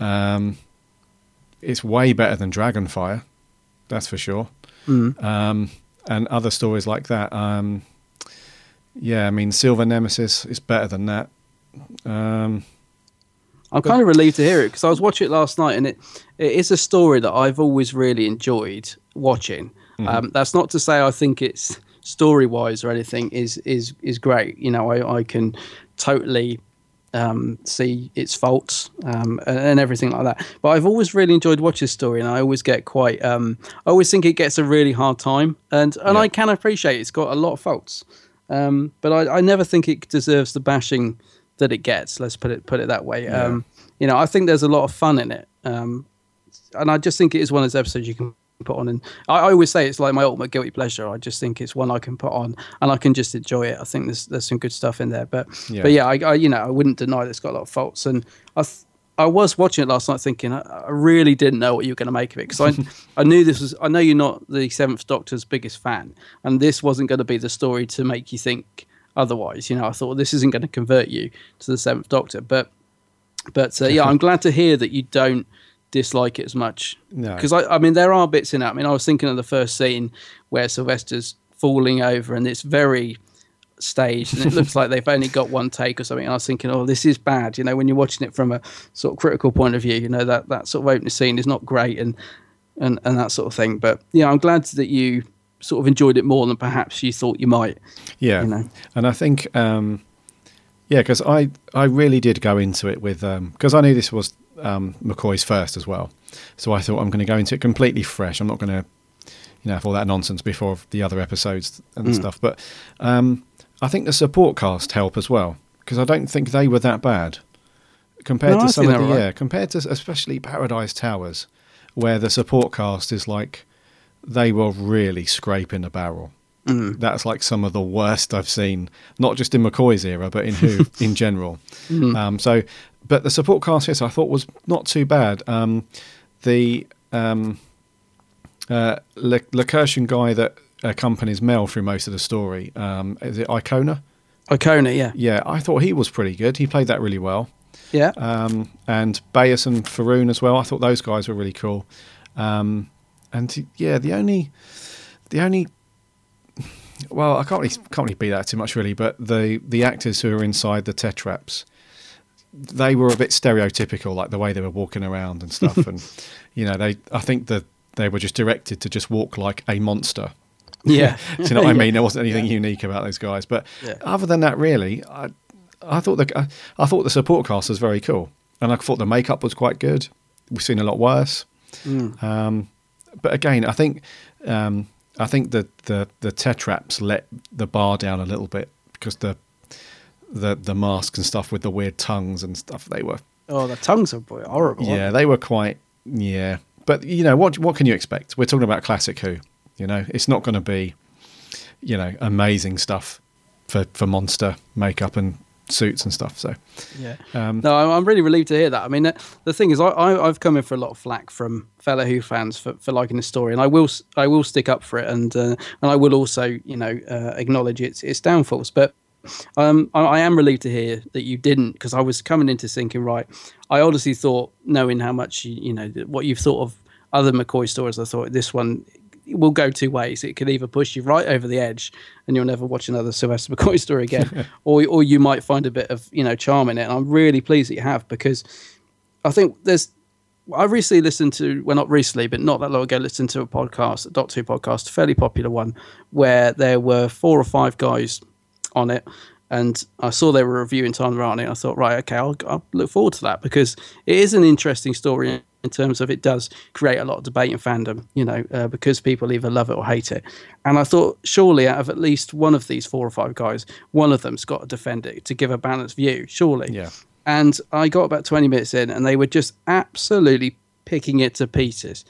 Um, it's way better than Dragonfire, that's for sure. Um, and other stories like that. Um, yeah, I mean, Silver Nemesis is better than that. Um, I'm kind of relieved to hear it because I was watching it last night, and it it is a story that I've always really enjoyed watching. Um, that's not to say I think it's story wise or anything is is is great. You know, I, I can totally um, see its faults um, and, and everything like that. But I've always really enjoyed watching this story, and I always get quite. Um, I always think it gets a really hard time, and and I can appreciate it's got a lot of faults. Um, but I, I never think it deserves the bashing that it gets. Let's put it put it that way. Um, you know, I think there's a lot of fun in it, um, and I just think it is one of those episodes you can put on. And I, I always say it's like my ultimate guilty pleasure. I just think it's one I can put on and I can just enjoy it. I think there's there's some good stuff in there, but Yeah. but yeah, I, I you know I wouldn't deny that it's got a lot of faults. And I th- I was watching it last night thinking I, I really didn't know what you were going to make of it because I [laughs] I knew this was I know you're not the Seventh Doctor's biggest fan, and this wasn't going to be the story to make you think otherwise. You know, I thought this isn't going to convert you to the Seventh Doctor, but but uh, yeah, I'm [laughs] glad to hear that you don't dislike it as much. No. Because I, I mean, there are bits in it. I mean, I was thinking of the first scene where Sylvester's falling over, and it's very staged, and it looks like they've only got one take or something. And I was thinking, oh, this is bad. You know, when you're watching it from a sort of critical point of view, you know that that sort of opening scene is not great, and and and that sort of thing. But yeah, I'm glad that you sort of enjoyed it more than perhaps you thought you might. Yeah, you know. and I think um, yeah, because I I really did go into it with because I knew this was um, McCoy's first as well, so I thought I'm going to go into it completely fresh. I'm not going to you know have all that nonsense before the other episodes and stuff. But um, I think the support cast help as well because I don't think they were that bad compared No, to some of the right. yeah compared to especially Paradise Towers where the support cast is like they were really scraping the barrel. Mm. That's like some of the worst I've seen, not just in McCoy's era, but in Who [laughs] in general. Mm. Um, so, but the support cast yes, I thought was not too bad. Um, the um, uh, Le- guy that accompanies Mel through most of the story, um, is it Ikona? Ikona, yeah, Yeah, I thought he was pretty good. He played that really well. yeah. Um, and Beyus and Faroon as well. I thought those guys were really cool. Um, and yeah, the only, the only, well, I can't really, can't really beat that too much really. But the the actors who are inside the tetraps, they were a bit stereotypical, like the way they were walking around and stuff. [laughs] and you know, they, I think that they were just directed to just walk like a monster. Yeah. [laughs] Do you know what I mean? There wasn't anything unique about those guys, but other than that, really, I, I thought the I, I thought the support cast was very cool, and I thought the makeup was quite good. We've seen a lot worse, um, but again, I think um, I think that the the tetraps let the bar down a little bit because the the the masks and stuff with the weird tongues and stuff they were Oh, the tongues are horrible. yeah they were quite yeah. But you know what what can you expect? We're talking about classic who you know it's not going to be you know amazing stuff for for monster makeup and suits and stuff so Yeah. um No, I'm- really relieved to hear that. I mean, the thing is, I, I, I've come in for a lot of flack from fellow Who fans for, for liking the story, and I will I will stick up for it, and uh, and I will also you know uh, acknowledge its its downfalls. But um, I, I am relieved to hear that you didn't, because I was coming into thinking, right, I honestly thought, knowing how much you, you know what you've thought of other McCoy stories, I thought this one will go two ways. It could either push you right over the edge, and you'll never watch another Sylvester [laughs] McCoy story again, [laughs] or or you might find a bit of you know charm in it. And I'm really pleased that you have because I think there's. I recently listened to, well, not recently, but not that long ago, listened to a podcast, a Doctor Who podcast, a fairly popular one, where there were four or five guys on it. And I saw they were reviewing Time Rani. I thought, right, okay, I'll, I'll look forward to that because it is an interesting story in terms of it does create a lot of debate in fandom, you know, uh, because people either love it or hate it. And I thought, surely out of at least one of these four or five guys, one of them's got to defend it to give a balanced view, surely. Yeah. And I got about 20 minutes in and they were just absolutely picking it to pieces.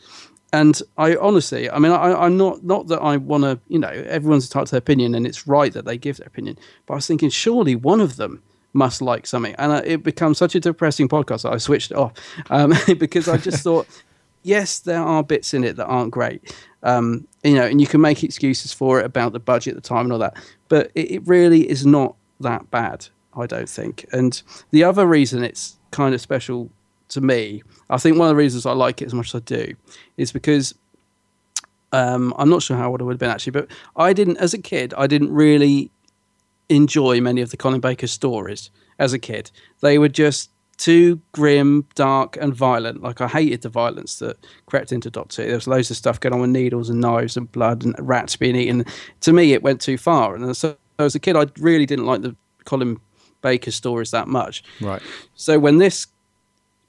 And I honestly, I mean, I, I'm not not that I want to, you know, everyone's entitled to their opinion, and it's right that they give their opinion. But I was thinking, surely one of them must like something, and uh, it becomes such a depressing podcast. I switched it off um, [laughs] because I just thought, yes, there are bits in it that aren't great, um, you know, and you can make excuses for it about the budget at the time and all that, but it, it really is not that bad. I don't think. And the other reason it's kind of special to me, I think one of the reasons I like it as much as I do, is because um, I'm not sure how old I would have been actually, but I didn't, as a kid, I didn't really enjoy many of the Colin Baker stories as a kid. They were just too grim, dark, and violent. Like I hated the violence that crept into Doctor. There was loads of stuff going on with needles and knives and blood and rats being eaten. To me, it went too far. And so as a kid, I really didn't like the Colin Baker stories that much. Right. So when this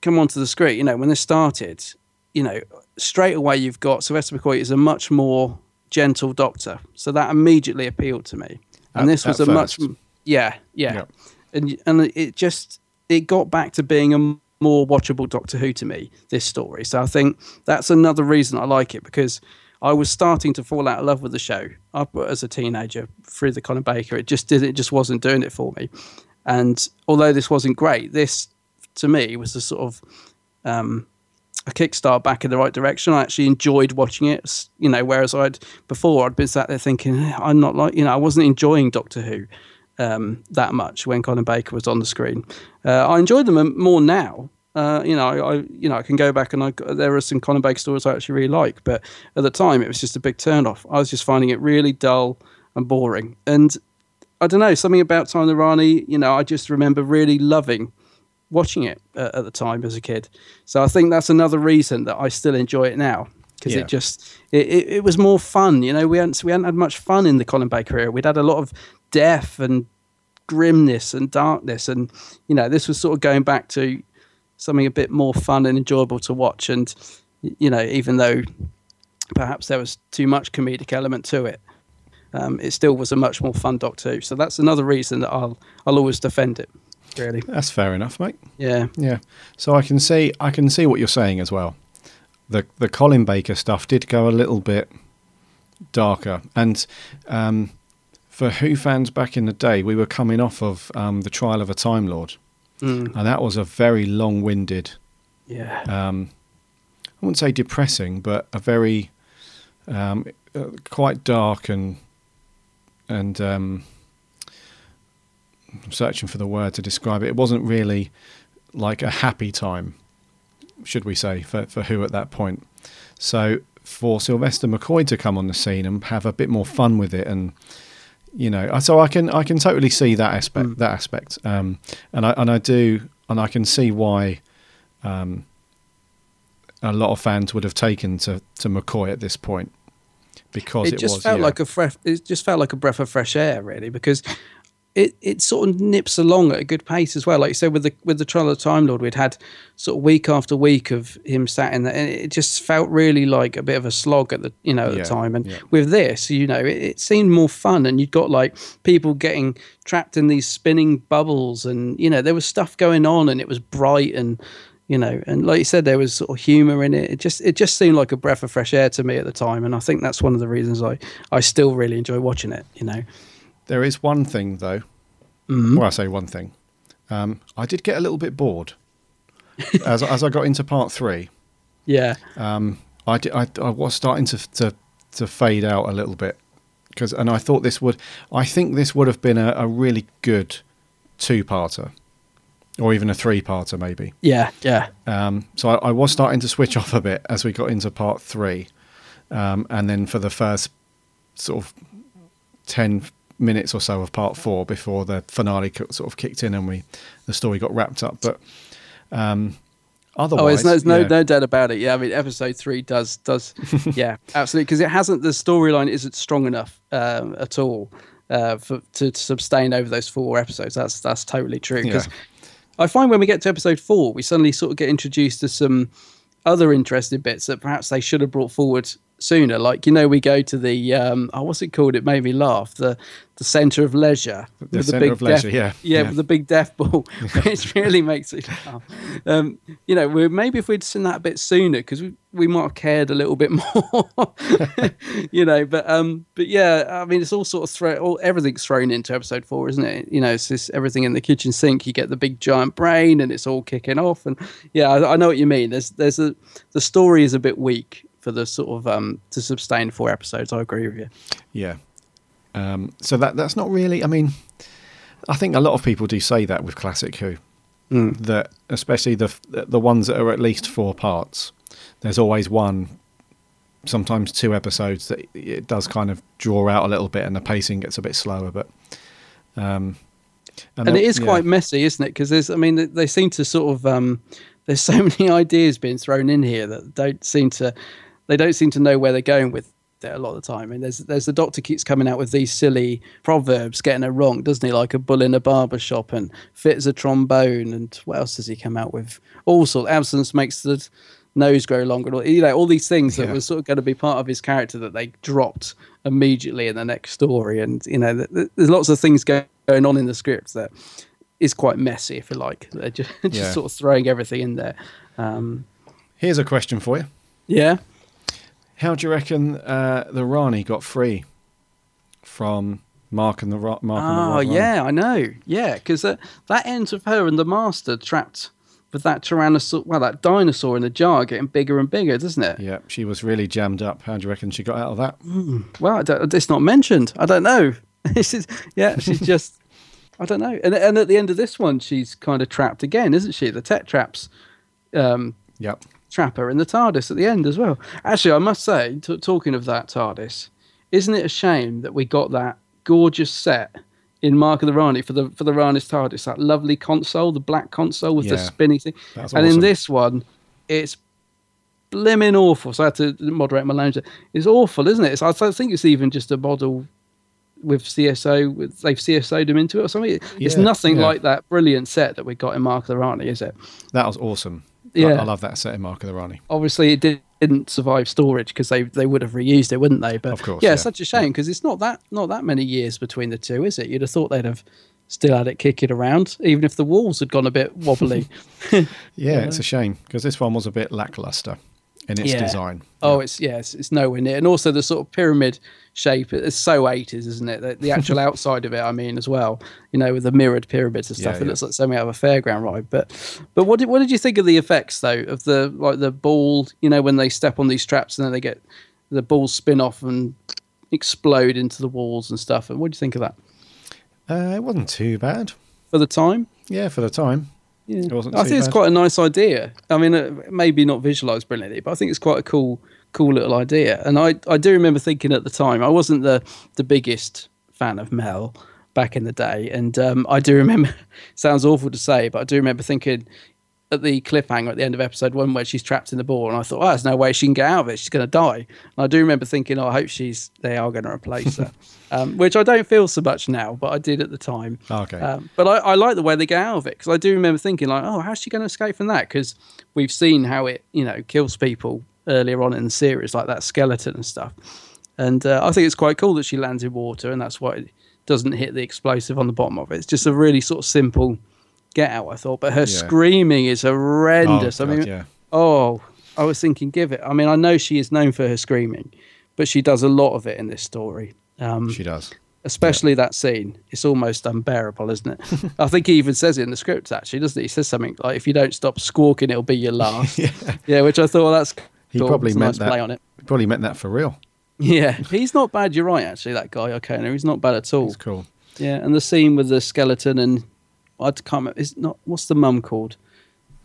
come onto the screen, you know, when this started, you know, straight away you've got Sylvester McCoy is a much more gentle Doctor. So that immediately appealed to me. And At- this was a much, first. yeah, yeah, Yep. and and it just it got back to being a more watchable Doctor Who to me. This story, so I think that's another reason I like it because I was starting to fall out of love with the show. I, as a teenager through the Colin Baker, it just did it just wasn't doing it for me. And although this wasn't great, this to me was a sort of um, a kickstart back in the right direction. I actually enjoyed watching it, you know, whereas I'd before I'd been sat there thinking "Eh, I'm not like you know I wasn't enjoying Doctor Who um, that much when Colin Baker was on the screen. Uh, I enjoy them more now. Uh, you know, I you know I can go back and I there are some Colin Baker stories I actually really like, but at the time it was just a big turn off. I was just finding it really dull and boring. And I don't know something about Time the Rani. You know, I just remember really loving watching it uh, at the time as a kid. So I think that's another reason that I still enjoy it now because Yeah. it just it, it, it was more fun. You know, we hadn't we hadn't had much fun in the Colin Baker era. We'd had a lot of death and grimness and darkness, and you know, this was sort of going back to something a bit more fun and enjoyable to watch. And you know, even though perhaps there was too much comedic element to it. Um, it still was a much more fun Doctor Who, so that's another reason that I'll I'll always defend it. Really, That's fair enough, mate. yeah. Yeah. So I can see I can see what you're saying as well. The the Colin Baker stuff did go a little bit darker, and um, for Who fans back in the day, we were coming off of um, the Trial of a Time Lord, Mm. and that was a very long-winded. Yeah. Um, I wouldn't say depressing, but a very um, uh, quite dark and and um, I'm searching for the word to describe it. It wasn't really like a happy time, should we say, for for who at that point. So for Sylvester McCoy to come on the scene and have a bit more fun with it and you know I- so i can i can totally see that aspect that aspect um and i and i do and i can see why um a lot of fans would have taken to to mccoy at this point because it, it just was felt yeah. like a fresh it just felt like a breath of fresh air really because it, it sort of nips along at a good pace as well. Like you said with the with the trial of the time lord we'd had sort of week after week of him sat in there and it just felt really like a bit of a slog at the you know at Yeah, the time. And yeah. with this you know it, it seemed more fun and you'd got like people getting trapped in these spinning bubbles and you know there was stuff going on and it was bright and you know and like you said there was sort of humor in it. It just it just seemed like a breath of fresh air to me at the time and i think that's one of the reasons i i still really enjoy watching it you know There is one thing though. Mm-hmm. Well, I say one thing. Um, I did get a little bit bored [laughs] as as I got into part three. yeah Um, I, did, I I was starting to to to fade out a little bit because, and I thought this would. I think this would have been a, a really good two-parter, or even a three-parter, maybe. yeah yeah Um, so I, I was starting to switch off a bit as we got into part three, um, and then for the first sort of ten minutes or so of part four before the finale sort of kicked in and we the story got wrapped up. But um, otherwise, Oh, there's no, no, no doubt about it. Yeah, I mean, episode three does does, [laughs] yeah, absolutely, because it hasn't the storyline isn't strong enough um, at all uh, for to sustain over those four episodes. That's that's totally true. Because Yeah. I find when we get to episode four, we suddenly sort of get introduced to some other interesting bits that perhaps they should have brought forward sooner. Like you know, we go to the um, oh, what's it called? It made me laugh. The the centre of leisure. The centre of leisure, yeah, yeah, yeah. with the big death ball, [laughs] which really makes it laugh. Um, you know, we maybe if we'd seen that a bit sooner, because we, we might have cared a little bit [laughs] more. [laughs] you know, but um, but yeah, I mean, it's all sort of throw, all everything's thrown into episode four, isn't it? You know, it's just everything in the kitchen sink. You get the big giant brain, and it's all kicking off. And yeah, I, I know what you mean. There's there's a the story is a bit weak for the sort of um to sustain four episodes. I agree with you. Yeah. Um, so that that's not really. I mean, I think a lot of people do say that with classic Who, that especially the the ones that are at least four parts. There's always one, sometimes two episodes that it does kind of draw out a little bit, and the pacing gets a bit slower. But um, and then- it is yeah. quite messy, isn't it? Because there's, I mean, they- they seem to sort of, um, there's so [laughs] many ideas being thrown in here that don't seem to, they don't seem to know where they're going with it a lot of the time. And there's, there's the doctor keeps coming out with these silly proverbs, getting it wrong, doesn't he? Like a bull in a barber shop and fits a trombone, and what else does he come out with? All sorts. Absence makes the nose grow longer. and all- You know, all these things that Yeah. were sort of going to be part of his character that they dropped immediately in the next story. And you know, th- th- there's lots of things going on in the script that is quite messy, if you like. They're just, [laughs] just Yeah. sort of throwing everything in there. Um, Here's a question for you: yeah. How do you reckon uh, the Rani got free from Mark and the Mark and the Oh Rani? yeah, I know. Yeah, because that that ends with her and the master trapped with that tyrannosaur, well, that dinosaur in the jar getting bigger and bigger, doesn't it? Yeah, she was really jammed up. How do you reckon she got out of that? Well, I don't, it's not mentioned. I don't know. [laughs] This is yeah. She's [laughs] just I don't know. And and at the end of this one, she's kind of trapped again, isn't she? The Tetraps. Um, Yep. Trapper in the TARDIS at the end as well. Actually, I must say, t- talking of that TARDIS, isn't it a shame that we got that gorgeous set in Mark of the Rani for the for the Rani's TARDIS, that lovely console, the black console with the Yeah. spinning thing, That's and in this one, it's blimmin' awful. So I had to moderate my language. It's awful, isn't it? It's, I think it's even just a model with CSO. With, they've CSO'd them into it or something. It's Yeah, nothing yeah. like that brilliant set that we got in Mark of the Rani, is it? That was awesome. I- Yeah. I, love that setting, in Mark of the Rani. obviously it did, didn't survive storage because they, they would have reused it, wouldn't they? But Of course, yeah, yeah. such a shame because it's not that not that many years between the two, is it? You'd have thought they'd have still had it kicking around, even if the walls had gone a bit wobbly. [laughs] Yeah, [laughs] it's a shame because this one was a bit lackluster in its Yeah. design. Oh, it's yeah, it's, it's nowhere near, and also the sort of pyramid shape. It's so eighties, isn't it? The, the actual [laughs] outside of it, I mean, as well. You know, with the mirrored pyramids and stuff, Yeah, it looks like something out of a fairground ride. But, but what did what did you think of the effects though of the like the ball? You know, when they step on these traps and then they get the balls spin off and explode into the walls and stuff. And what do you think of that Uh, it wasn't too bad. for the time? Yeah, for the time. Yeah. I think it's quite a nice idea. I mean, uh, maybe not visualized brilliantly, but I think it's quite a cool, cool little idea. And I, I do remember thinking at the time, I wasn't the, the biggest fan of Mel back in the day, and um, I do remember. [laughs] sounds awful to say, but I do remember thinking at the cliffhanger at the end of episode one where she's trapped in the ball, and I thought, oh, there's no way she can get out of it. She's going to die. And I do remember thinking, oh, I hope she's they are going to replace her, [laughs] um, which I don't feel so much now, but I did at the time. Oh, Okay. Um, but I, I like the way they get out of it because I do remember thinking like, oh, how's she going to escape from that? Because we've seen how it, you know, kills people earlier on in the series, like that skeleton and stuff. And uh, I think it's quite cool that she lands in water, and that's why it doesn't hit the explosive on the bottom of it. It's just a really sort of simple get out, I thought. But her screaming is horrendous. Oh, I mean, yeah. oh, I was thinking, give it. I mean, I know she is known for her screaming, but she does a lot of it in this story. Um, she does. especially that scene. It's almost unbearable, isn't it? [laughs] I think he even says it in the script, actually, doesn't he? He says something like, "If you don't stop squawking, it'll be your [laughs] last." yeah. yeah, which I thought well, that's He cool. probably meant nice that. play on it. Probably meant that for real. [laughs] Yeah, he's not bad. You're right, actually. That guy, Ikona, he's not bad at all. It's cool. Yeah, and the scene with the skeleton and I can't remember. It's not. What's the mum called?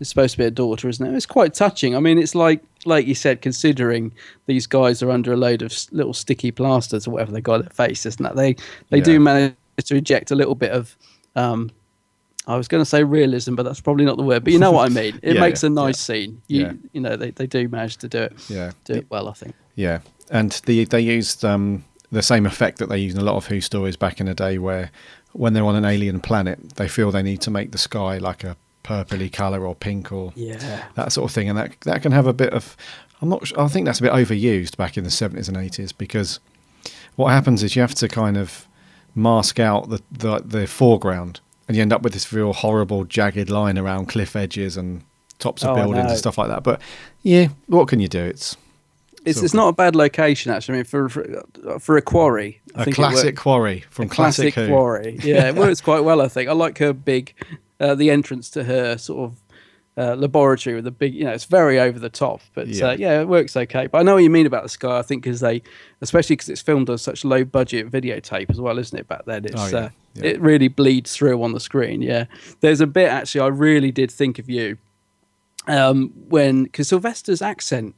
It's supposed to be a daughter, isn't it? It's quite touching. I mean, it's like like you said, considering these guys are under a load of little sticky plasters or whatever they got on their face, isn't that? They they Yeah. do manage to eject a little bit of. Um, I was going to say realism, but that's probably not the word. But you know what I mean. [laughs] It Yeah, makes a nice yeah. scene. You Yeah. you know they, they do manage to do it. Yeah. do it well. I think. Yeah, and the, they used um, the same effect that they used in a lot of Who stories back in the day, where when they're on an alien planet, they feel they need to make the sky like a purpley colour or pink or Yeah. that sort of thing, and that that can have a bit of. I'm not. su- I think that's a bit overused back in the 70s and 80s because what happens is you have to kind of mask out the the, the foreground, and you end up with this real horrible jagged line around cliff edges and tops of Oh, buildings and stuff like that. But yeah, what can you do? It's It's, sort it's not a bad location actually. I mean, for for, for a quarry, I a classic quarry from a classic, classic quarry. Yeah, it works quite well. I think I like her big, uh, the entrance to her sort of uh, laboratory with the big. You know, it's very over the top, but Yeah. Uh, yeah, it works okay. But I know what you mean about the sky. I think because they, especially because it's filmed on such low budget videotape as well, isn't it? Back then, it's Oh, yeah. uh, Yeah. it really bleeds through on the screen. Yeah, there's a bit actually. I really did think of you um, when because Sylvester's accent.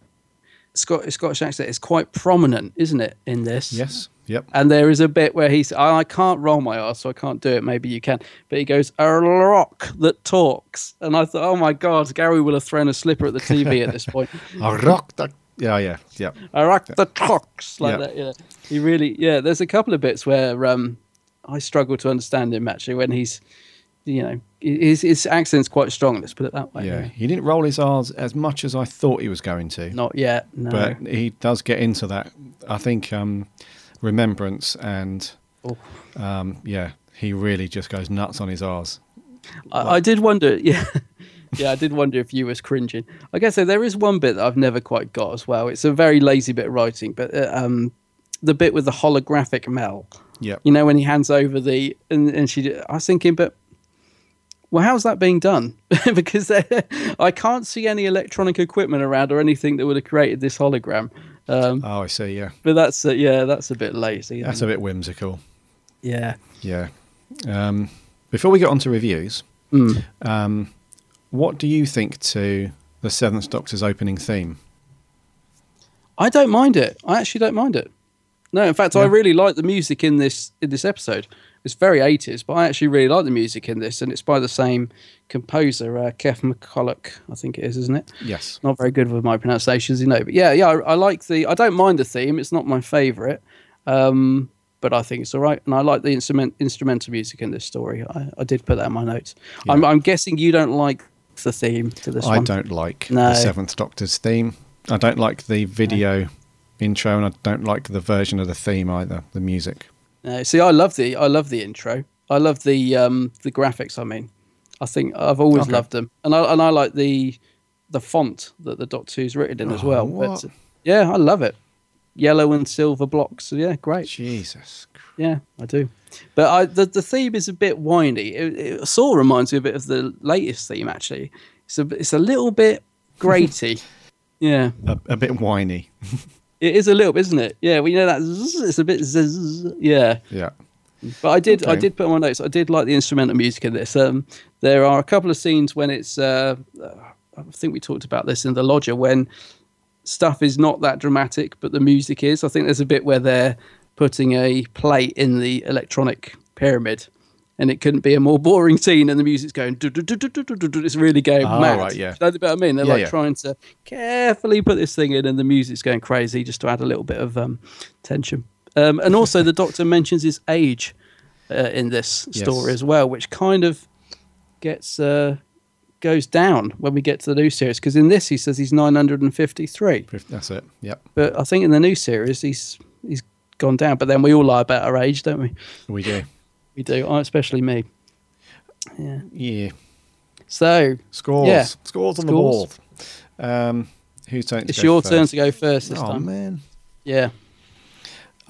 Scot- Scottish accent is quite prominent, isn't it, in this? Yes. Yep. And there is a bit where he's, I I can't roll my ass, so I can't do it. Maybe you can. But he goes, a rock that talks. And I thought, oh my God, Gary will have thrown a slipper at the TV at this point. [laughs] A rock that. Yeah. Yeah. Yeah. A rock that talks. Like Yeah. that, yeah. He really, yeah, there's a couple of bits where um, I struggle to understand him actually when he's, you know, his, his accent's quite strong, let's put it that way. Yeah. He didn't roll his R's as much as I thought he was going to. Not yet, no. but he does get into that. I think um, remembrance and Oh. um, yeah, he really just goes nuts on his R's. I, I did wonder, [laughs] yeah, yeah, I did wonder if you was cringing. I guess so. There is one bit that I've never quite got as well. It's a very lazy bit of writing, but uh, um, the bit with the holographic Mel. Yeah. You know when he hands over the and, and she. I was thinking, but well, how's that being done? [laughs] because I can't see any electronic equipment around or anything that would have created this hologram. Um, Oh, I see. Yeah, but that's uh, yeah, that's a bit lazy. that's a bit whimsical. yeah. Yeah. Um, before we get on to reviews, Hmm. um, what do you think to the Seventh Doctor's opening theme? I don't mind it. I actually don't mind it. No, in fact, I really like the music in this in this episode. It's very 80s, but I actually really like the music in this, and it's by the same composer, uh, Keff McCulloch, I think it is, isn't it? Yes. Not very good with my pronunciations, you know. But yeah, yeah, I, I like the. I don't mind the theme. It's not my favourite, um, but I think it's all right, and I like the instrument instrumental music in this story. I, I did put that in my notes. I'm, I'm guessing you don't like the theme to this one. I one. don't like No. the Seventh Doctor's theme. I don't like the video intro, and I don't like the version of the theme either. The music. No, see, I love the I love the intro. I love the um the graphics. I mean, I think I've always Okay. loved them, and I and I like the the font that the Doctor Who's written in as Oh, well. what? But yeah, I love it. Yellow and silver blocks. Yeah, great. Jesus. Yeah, I do. But I the the theme is a bit whiny. It, it sort of reminds me a bit of the latest theme actually. It's a it's a little bit graty. [laughs] yeah. A, a bit whiny. [laughs] It is a little, isn't it? Yeah, well, you know that zzz, it's a bit zzz, yeah. Yeah. But I did, I did put on my notes. I did like the instrumental music in this. Um, there are a couple of scenes when it's. Uh, I think we talked about this in the lodger when stuff is not that dramatic, but the music is. I think there's a bit where they're putting a plate in the electronic pyramid, and it couldn't be a more boring scene. And the music's going, it's really going oh, mad. Right, yeah. You know what I mean? They're yeah, like yeah. trying to carefully put this thing in, and the music's going crazy just to add a little bit of um, tension. Um, and also, the Doctor mentions his age uh, in this yes. story as well, which kind of gets uh, goes down when we get to the new series because in this he says he's 953. That's it. Yep. But I think in the new series he's he's gone down. But then we all lie about our age, don't we? We do. We do, especially me. Yeah. Yeah. So Scores. Yeah. Scores on the board. Um, who's turn? to it's go your first? turn to go first this Oh time. man. Yeah.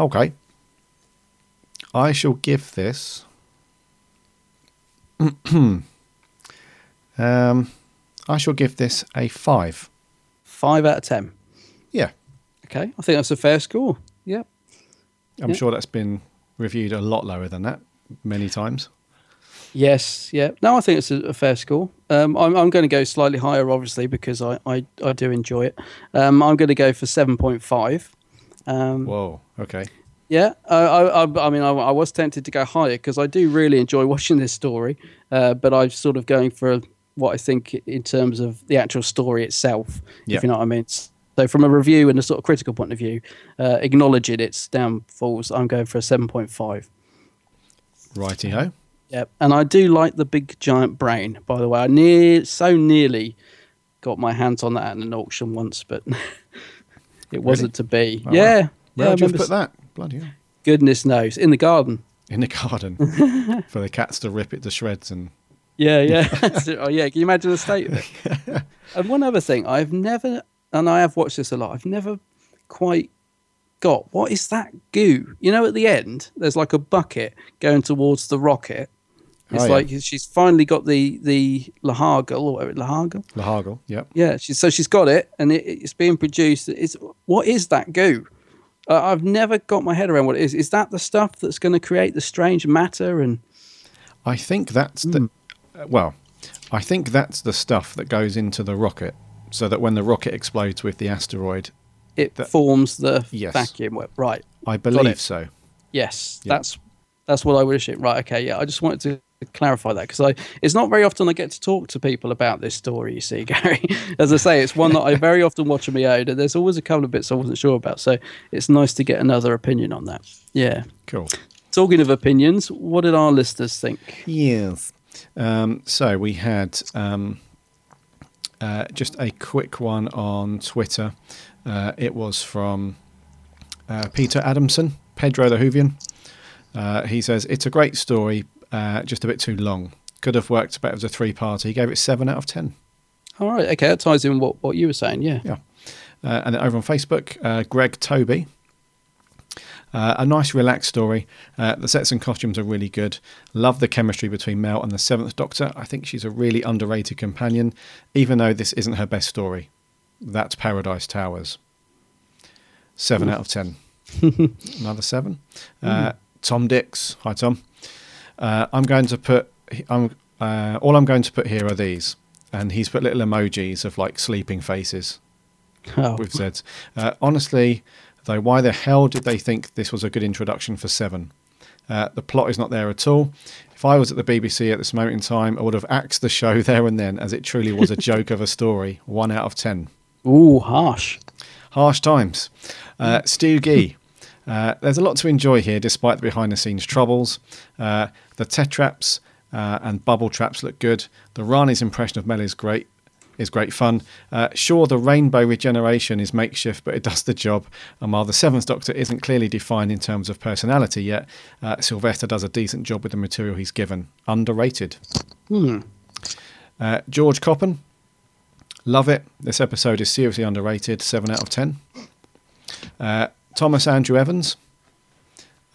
Okay. I shall give this. [clears throat] um, I shall give this a five. Five out of ten. Yeah, Okay, I think that's a fair score. Yep. I'm Yeah. sure that's been reviewed a lot lower than that many times. Yes, yeah. No, I think it's a, a fair score. Um, I'm, I'm going to go slightly higher, obviously, because I, I, I do enjoy it. Um, I'm going to go for 7.5. Um, Whoa. Okay. yeah, I, I, I, I mean, I, I was tempted to go higher because I do really enjoy [laughs] watching this story, uh, but I'm sort of going for what I think in terms of the actual story itself, Yeah. if you know what I mean. So, from a review and a sort of critical point of view, uh, acknowledging its downfalls, I'm going for a 7.5. Righty ho. Yep, and I do like the big giant brain. By the way, I near so nearly got my hands on that at an auction once, but [laughs] it wasn't to be. Oh, yeah, wow. yeah. Where'd you put that? Bloody hell. Goodness knows, in the garden. In the garden [laughs] for the cats to rip it to shreds and Yeah, yeah. [laughs] oh, yeah. Can you imagine the state of it? and one other thing, I've never, and I have watched this a lot. I've never quite got what is that goo? You know, at the end, there's like a bucket going towards the rocket. It's Oh, yeah. like she's finally got the the Loyhargil or whatever Loyhargil. Loyhargil. Yep. Yeah, she's so she's got it, and it, it's being produced. It's what is that goo? Uh, I've never got my head around what it is. Is that the stuff that's going to create the strange matter? And I think that's the uh, well, I think that's the stuff that goes into the rocket, so that when the rocket explodes with the asteroid, it That- forms the Yes. vacuum. Well, Right. I believe so. Yes, Yeah. that's that's what I would assume. Right. Okay. Yeah. I just wanted to clarify that because I it's not very often I get to talk to people about this story. You see, [laughs] Gary. As I say, it's one that I very often watch on my own, and there's always a couple of bits I wasn't sure about. So it's nice to get another opinion on that. Yeah. Cool. Talking of opinions, what did our listeners think? Yes. Um, so we had um, uh, just a quick one on Twitter. Uh, it was from uh, Peter Adamson, Pedro the Whovian. Uh, he says it's a great story, uh, just a bit too long. Could have worked better as a three-parter. He gave it seven out of ten. All right. Okay. That ties in what what you were saying. Yeah. Yeah. Uh, and then over on Facebook, uh, Greg Toby. Uh, a nice, relaxed story. Uh, the sets and costumes are really good. Love the chemistry between Mel and the Seventh Doctor. I think she's a really underrated companion, even though this isn't her best story. That's Paradise Towers. Seven out of ten. [laughs] Another seven. Uh, Tom Dix. Hi, Tom. Uh, I'm going to put. I'm. Uh, all I'm going to put here are these, and he's put little emojis of like sleeping faces Oh. we've said. Uh, honestly, though, why the hell did they think this was a good introduction for Seven? Uh, the plot is not there at all. If I was at the BBC at this moment in time, I would have axed the show [laughs] there and then, as it truly was a joke of a story. One out of ten. Ooh, harsh. Harsh times. Uh, Stu Gee. Uh, there's a lot to enjoy here, despite the behind-the-scenes troubles. Uh, the tetraps uh, and bubble traps look good. The Rani's impression of Mel is great. Is great fun. Uh, sure, the rainbow regeneration is makeshift, but it does the job. And while the Seventh Doctor isn't clearly defined in terms of personality yet, uh, Sylvester does a decent job with the material he's given. Underrated. Uh, George Coppen, Love it. This episode is seriously underrated. 7 out of 10. Uh, Thomas Andrew Evans.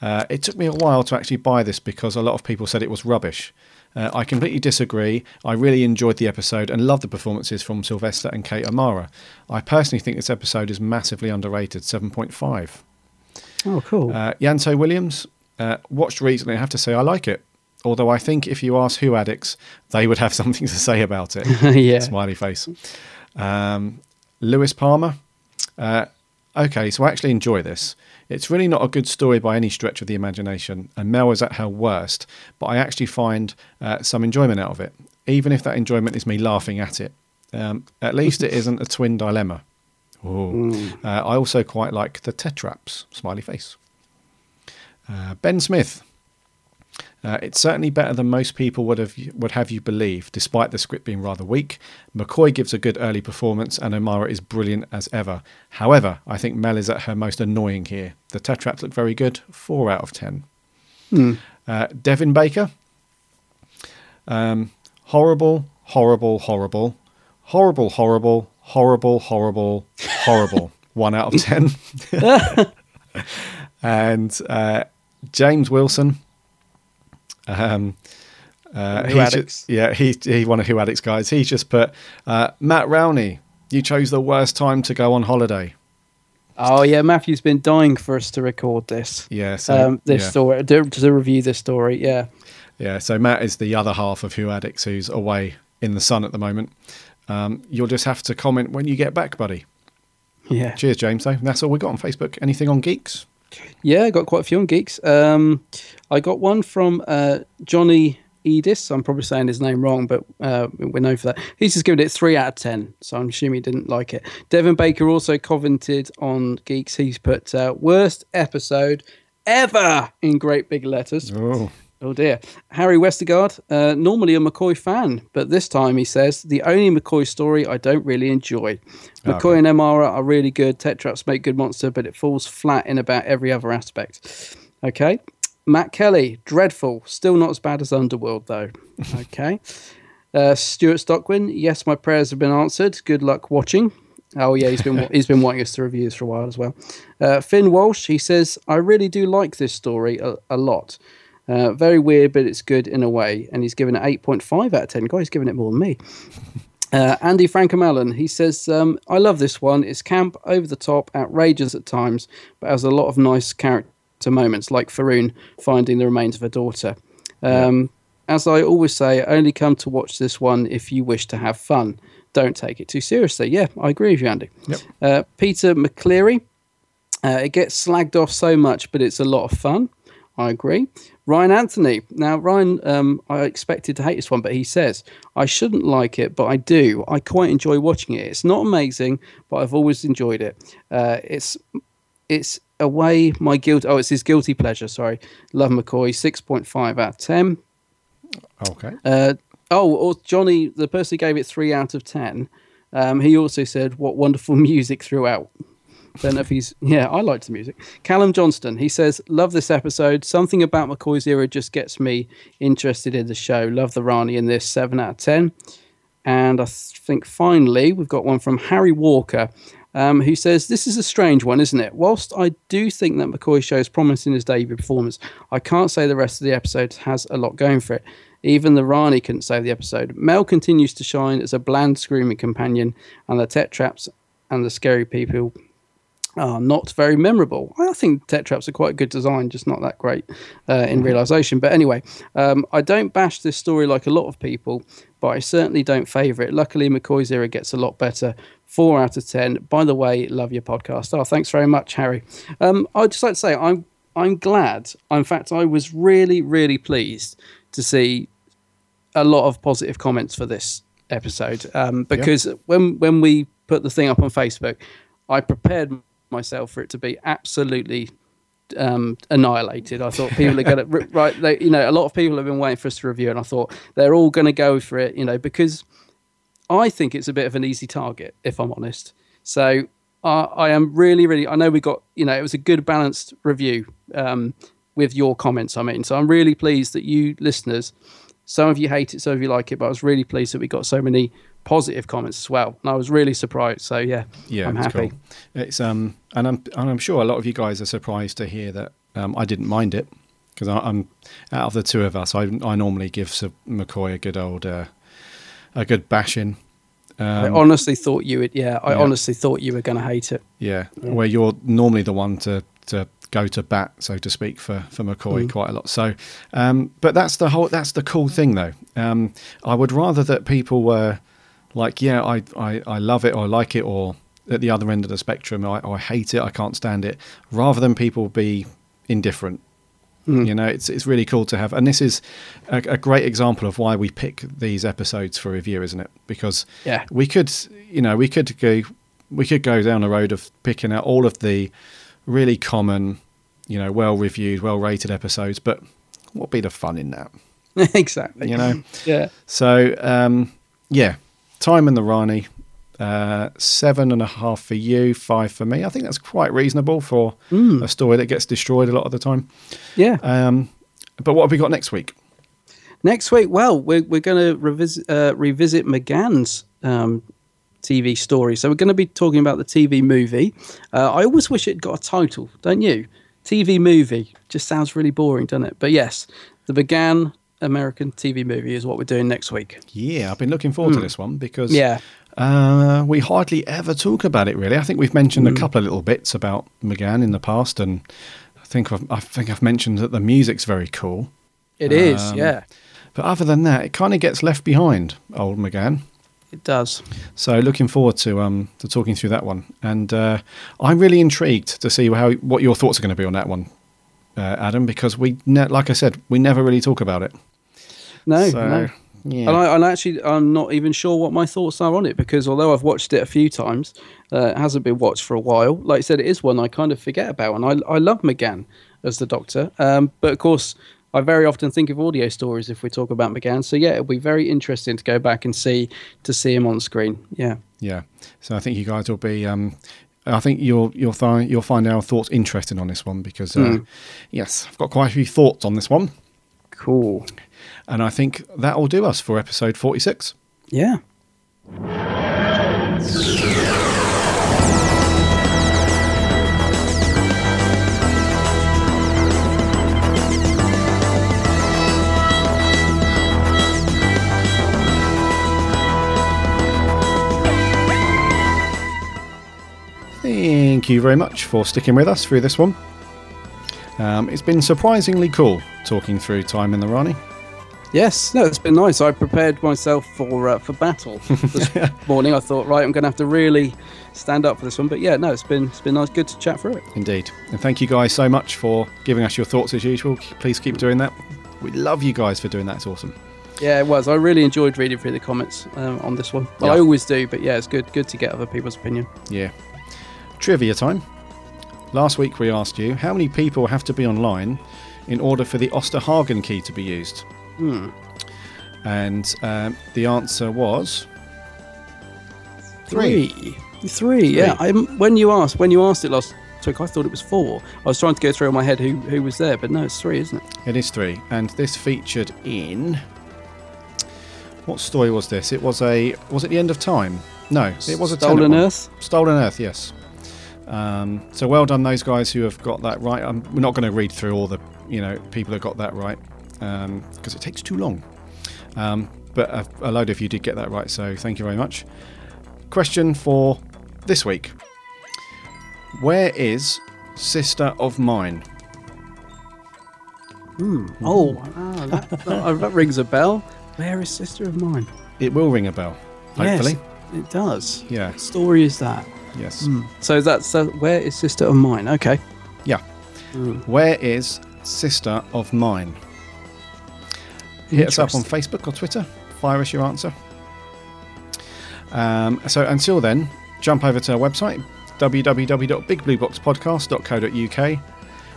Uh, it took me a while to actually buy this because a lot of people said it was rubbish. Uh, I completely disagree. I really enjoyed the episode and loved the performances from Sylvester and Kate O'Mara. I personally think this episode is massively underrated. 7.5. Oh, cool. Uh, Yanto Williams, uh, watched recently. I have to say I like it. Although I think if you ask Who addicts, they would have [laughs] something to say about it. [laughs] Yeah. Smiley face. Um, Lewis Palmer. Uh, okay, so I actually enjoy this. It's really not a good story by any stretch of the imagination, and Mel is at her worst, but I actually find uh, some enjoyment out of it, even if that enjoyment is me laughing at it. Um, at least it [laughs] isn't a twin dilemma. Ooh. Uh, I also quite like the tetraps. Smiley face. Uh, ben Smith. Uh, it's certainly better than most people would have would have you believe, despite the script being rather weak. McCoy gives a good early performance, and O'Mara is brilliant as ever. However, I think Mel is at her most annoying here. The tetraps look very good, four out of ten. Uh, Devin Baker. Um, horrible, horrible, horrible, horrible, horrible, horrible, horrible, horrible. [laughs] One out of ten. [laughs] [laughs] and uh, James Wilson. Um, uh, Who he's Addicts. ju- yeah, he he one of Who Addicts guys. He just put uh, Matt Rowney. You chose the worst time to go on holiday. oh, yeah. Matthew's been dying for us to record this. Yeah, so um, this yeah. story to, to review this story. Yeah. Yeah, so Matt is the other half of Who Addicts who's away in the sun at the moment. Um, you'll just have to comment when you get back, buddy. Yeah. Cheers, James. Though that's all we got on Facebook. Anything on geeks? Yeah, I got quite a few on Geeks. Um, I got one from uh, Johnny Edis. I'm probably saying his name wrong, but uh, we know for that. He's just given it three out of ten, so I'm assuming he didn't like it. Devin Baker also commented on Geeks. He's put uh, worst episode ever in great big letters. Oh, Oh dear. Harry Westergaard, uh, normally a McCoy fan, but this time he says the only McCoy story I don't really enjoy. McCoy and O'Mara are really good. Tetraps make good monster, but it falls flat in about every other aspect. Okay. Matt Kelly, dreadful. Still not as bad as Underworld, though. [laughs] Okay. uh, Stuart Stockwin, yes, my prayers have been answered. Good luck watching. Oh yeah, he's been [laughs] he's been wanting us to review this for a while as well. Uh, Finn Walsh, he says, I really do like this story a, a lot. Uh, very weird, but it's good in a way. And he's given it 8.5 out of 10. Guy, he's given it more than me. [laughs] Uh, Andy Francomelon, he says, um, I love this one. It's camp, over the top, outrageous at times, but has a lot of nice character moments, like Faroon finding the remains of her daughter. Um, As I always say, only come to watch this one if you wish to have fun. Don't take it too seriously. Yeah, I agree with you, Andy. Yep. Uh, Peter McCleary, uh, it gets slagged off so much, but it's a lot of fun. I agree. Ryan Anthony. Now, Ryan, um, I expected to hate this one, but he says, I shouldn't like it, but I do. I quite enjoy watching it. It's not amazing, but I've always enjoyed it. Uh, it's it's a way my guilt. Oh, it's his guilty pleasure. Sorry. Love McCoy, 6.5 out of 10. Okay. Uh, oh, or Johnny, the person who gave it 3 out of 10, um, he also said, What wonderful [laughs] music throughout. Don't know if he's. Yeah, I liked the music. Callum Johnston, he says, Love this episode. Something about McCoy's era just gets me interested in the show. Love the Rani in this, 7 out of 10. And I think finally, we've got one from Harry Walker, um, who says, This is a strange one, isn't it? Whilst I do think that McCoy shows promise in his debut performance, I can't say the rest of the episode has a lot going for it. Even the Rani couldn't save the episode. Mel continues to shine as a bland, screaming companion, and the Tetraps and the scary people are not very memorable. I think Tetraps are quite a good design, just not that great uh, in realization. But anyway, um, I don't bash this story like a lot of people, but I certainly don't favour it. Luckily, McCoy's era gets a lot better. Four out of ten. By the way, love your podcast. Oh, thanks very much, Harry. Um, I'd just like to say I'm I'm glad. In fact, I was really really pleased to see a lot of positive comments for this episode um, because when when we put the thing up on Facebook, I prepared myself for it to be absolutely um, annihilated. I thought people are going [laughs] to right. They, you know, a lot of people have been waiting for us to review, and I thought they're all going to go for it. You know, because I think it's a bit of an easy target, if I'm honest. So I I am really, really. I know we got. You know, it was a good balanced review um, with your comments. I mean, so I'm really pleased that you listeners. Some of you hate it, some of you like it, but I was really pleased that we got so many positive comments as well, and I was really surprised. So yeah, Yeah, I'm it's happy. cool. It's um, and I'm and I'm sure a lot of you guys are surprised to hear that um, I didn't mind it because I'm out of the two of us, I I normally give Sir McCoy a good old uh, a good bashing. I Um, honestly thought you would. Yeah, I Yeah. honestly thought you were going to hate it. yeah, where you're normally the one to to go to bat, so to speak, for for McCoy Mm. quite a lot. So, um, but that's the whole that's the cool thing though. Um, I would rather that people were like, yeah, I, I I love it or I like it, or at the other end of the spectrum, I, I hate it, I can't stand it, rather than people be indifferent. You know, it's it's really cool to have, and this is a, a great example of why we pick these episodes for review, isn't it? Because Yeah. we could, you know, we could go, we could go down the road of picking out all of the really common, you know, well reviewed, well rated episodes, but what'd be the fun in that? [laughs] exactly. You know? Yeah. So um, yeah, time and the Rani, uh, seven and a half for you, five for me. I think that's quite reasonable for a story that gets destroyed a lot of the time. Yeah. Um, but what have we got next week? Next week, well, we're we're going to revisit uh, revisit McGann's um, TV story. So we're going to be talking about the TV movie. Uh, I always wish it got a title, don't you? TV movie just sounds really boring, doesn't it? But yes, the McGann American TV movie is what we're doing next week. Yeah, I've been looking forward to this one because Yeah. Uh, we hardly ever talk about it. Really, I think we've mentioned a couple of little bits about McGann in the past, and I think I've, I think I've mentioned that the music's very cool. It is, Um, yeah, But other than that, it kind of gets left behind, old McGann. it does. So looking forward to um to talking through that one, and uh, I'm really intrigued to see how what your thoughts are going to be on that one, uh, Adam, because we ne- like I said we never really talk about it. No, so no. Yeah, And I, and actually, I'm not even sure what my thoughts are on it because although I've watched it a few times, uh, it hasn't been watched for a while. Like I said, it is one I kind of forget about, and I, I love McGann as the Doctor. Um, but of course, I very often think of audio stories if we talk about McGann. So yeah, it'll be very interesting to go back and see to see him on screen. Yeah. Yeah. So I think you guys will be. Um, I think you'll you'll find you'll find our thoughts interesting on this one because uh, yes, I've got quite a few thoughts on this one, Cool. And I think that will do us for episode forty six. Yeah. Thank you very much for sticking with us through this one. Um, it's been surprisingly cool talking through Time and the Rani. Yes, no, it's been nice. I prepared myself for uh, for battle [laughs] this morning. I thought, right, I'm going to have to really stand up for this one. But yeah, no, it's been it's been nice, good to chat through it. Indeed. And thank you guys so much for giving us your thoughts as usual. Please keep doing that. We love you guys for doing that. It's awesome. Yeah, it was. I really enjoyed reading through the comments um, on this one. Well, Yeah. I always do, but yeah, it's good good to get other people's opinion. Yeah. Trivia time. Last week we asked you how many people have to be online in order for the Osterhagen key to be used. And um, the answer was Three, three. Yeah. I, when you asked when you asked it last week, I thought it was four. I was trying to go through in my head who who was there, but no, it's three, isn't it? It is three, and this featured in what story was this? It was a was it the end of time? No, it was a Stolen Tennant one. Earth? Stolen Earth, yes. Um, so well done, those guys who have got that right. Um, we're not going to read through all the you know people who got that right because it takes too long. Um, but a, a load of you did get that right, so thank you very much. Question for this week: Where is Sister of Mine? Oh, ah, that, that, that rings a bell. Where is Sister of Mine? It will ring a bell, hopefully. Yes, it does. Yeah. What story is that? Yes. So that's so where is Sister of Mine? Okay. Yeah. Where is Sister of Mine? Hit us up on Facebook or Twitter. Fire us your answer. Um, so until then, jump over to our website www.bigblueboxpodcast.co.uk.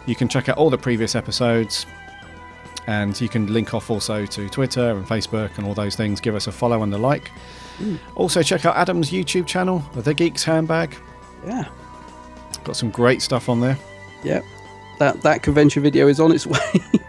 You can check out all the previous episodes, and you can link off also to Twitter and Facebook and all those things. Give us a follow and a like. Also, check out Adam's YouTube channel, The Geeks Handbag. Yeah. Got some great stuff on there. Yeah. That that convention video is on its way.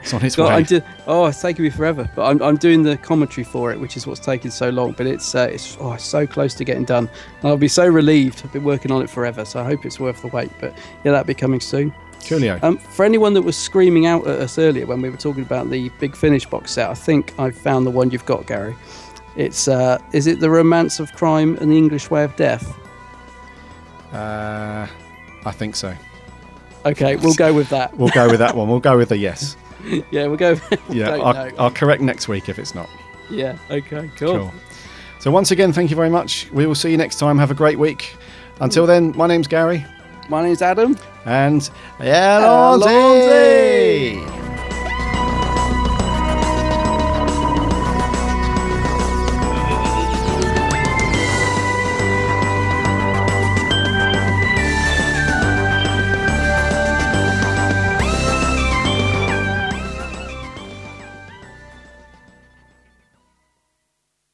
It's on its God, way. I did, oh, it's taking me forever, but I'm, I'm doing the commentary for it, which is what's taking so long. But it's uh, it's oh, it's so close to getting done. And I'll be so relieved. I've been working on it forever, so I hope it's worth the wait. But yeah, that'll be coming soon. Coolio. Um, for anyone that was screaming out at us earlier when we were talking about the Big Finish box set, I think I've found the one you've got, Gary. It's uh, is it the Romance of Crime and the English Way of Death? Uh, I think so. Okay, we'll go with that. We'll go with that one. We'll go with the yes. [laughs] yeah, we'll go. Yeah, Don't I'll, know. I'll correct next week if it's not. Yeah. Okay. Cool. Cool. So once again, thank you very much. We will see you next time. Have a great week. Until then, my name's Gary, My name's Adam. and Allons-y.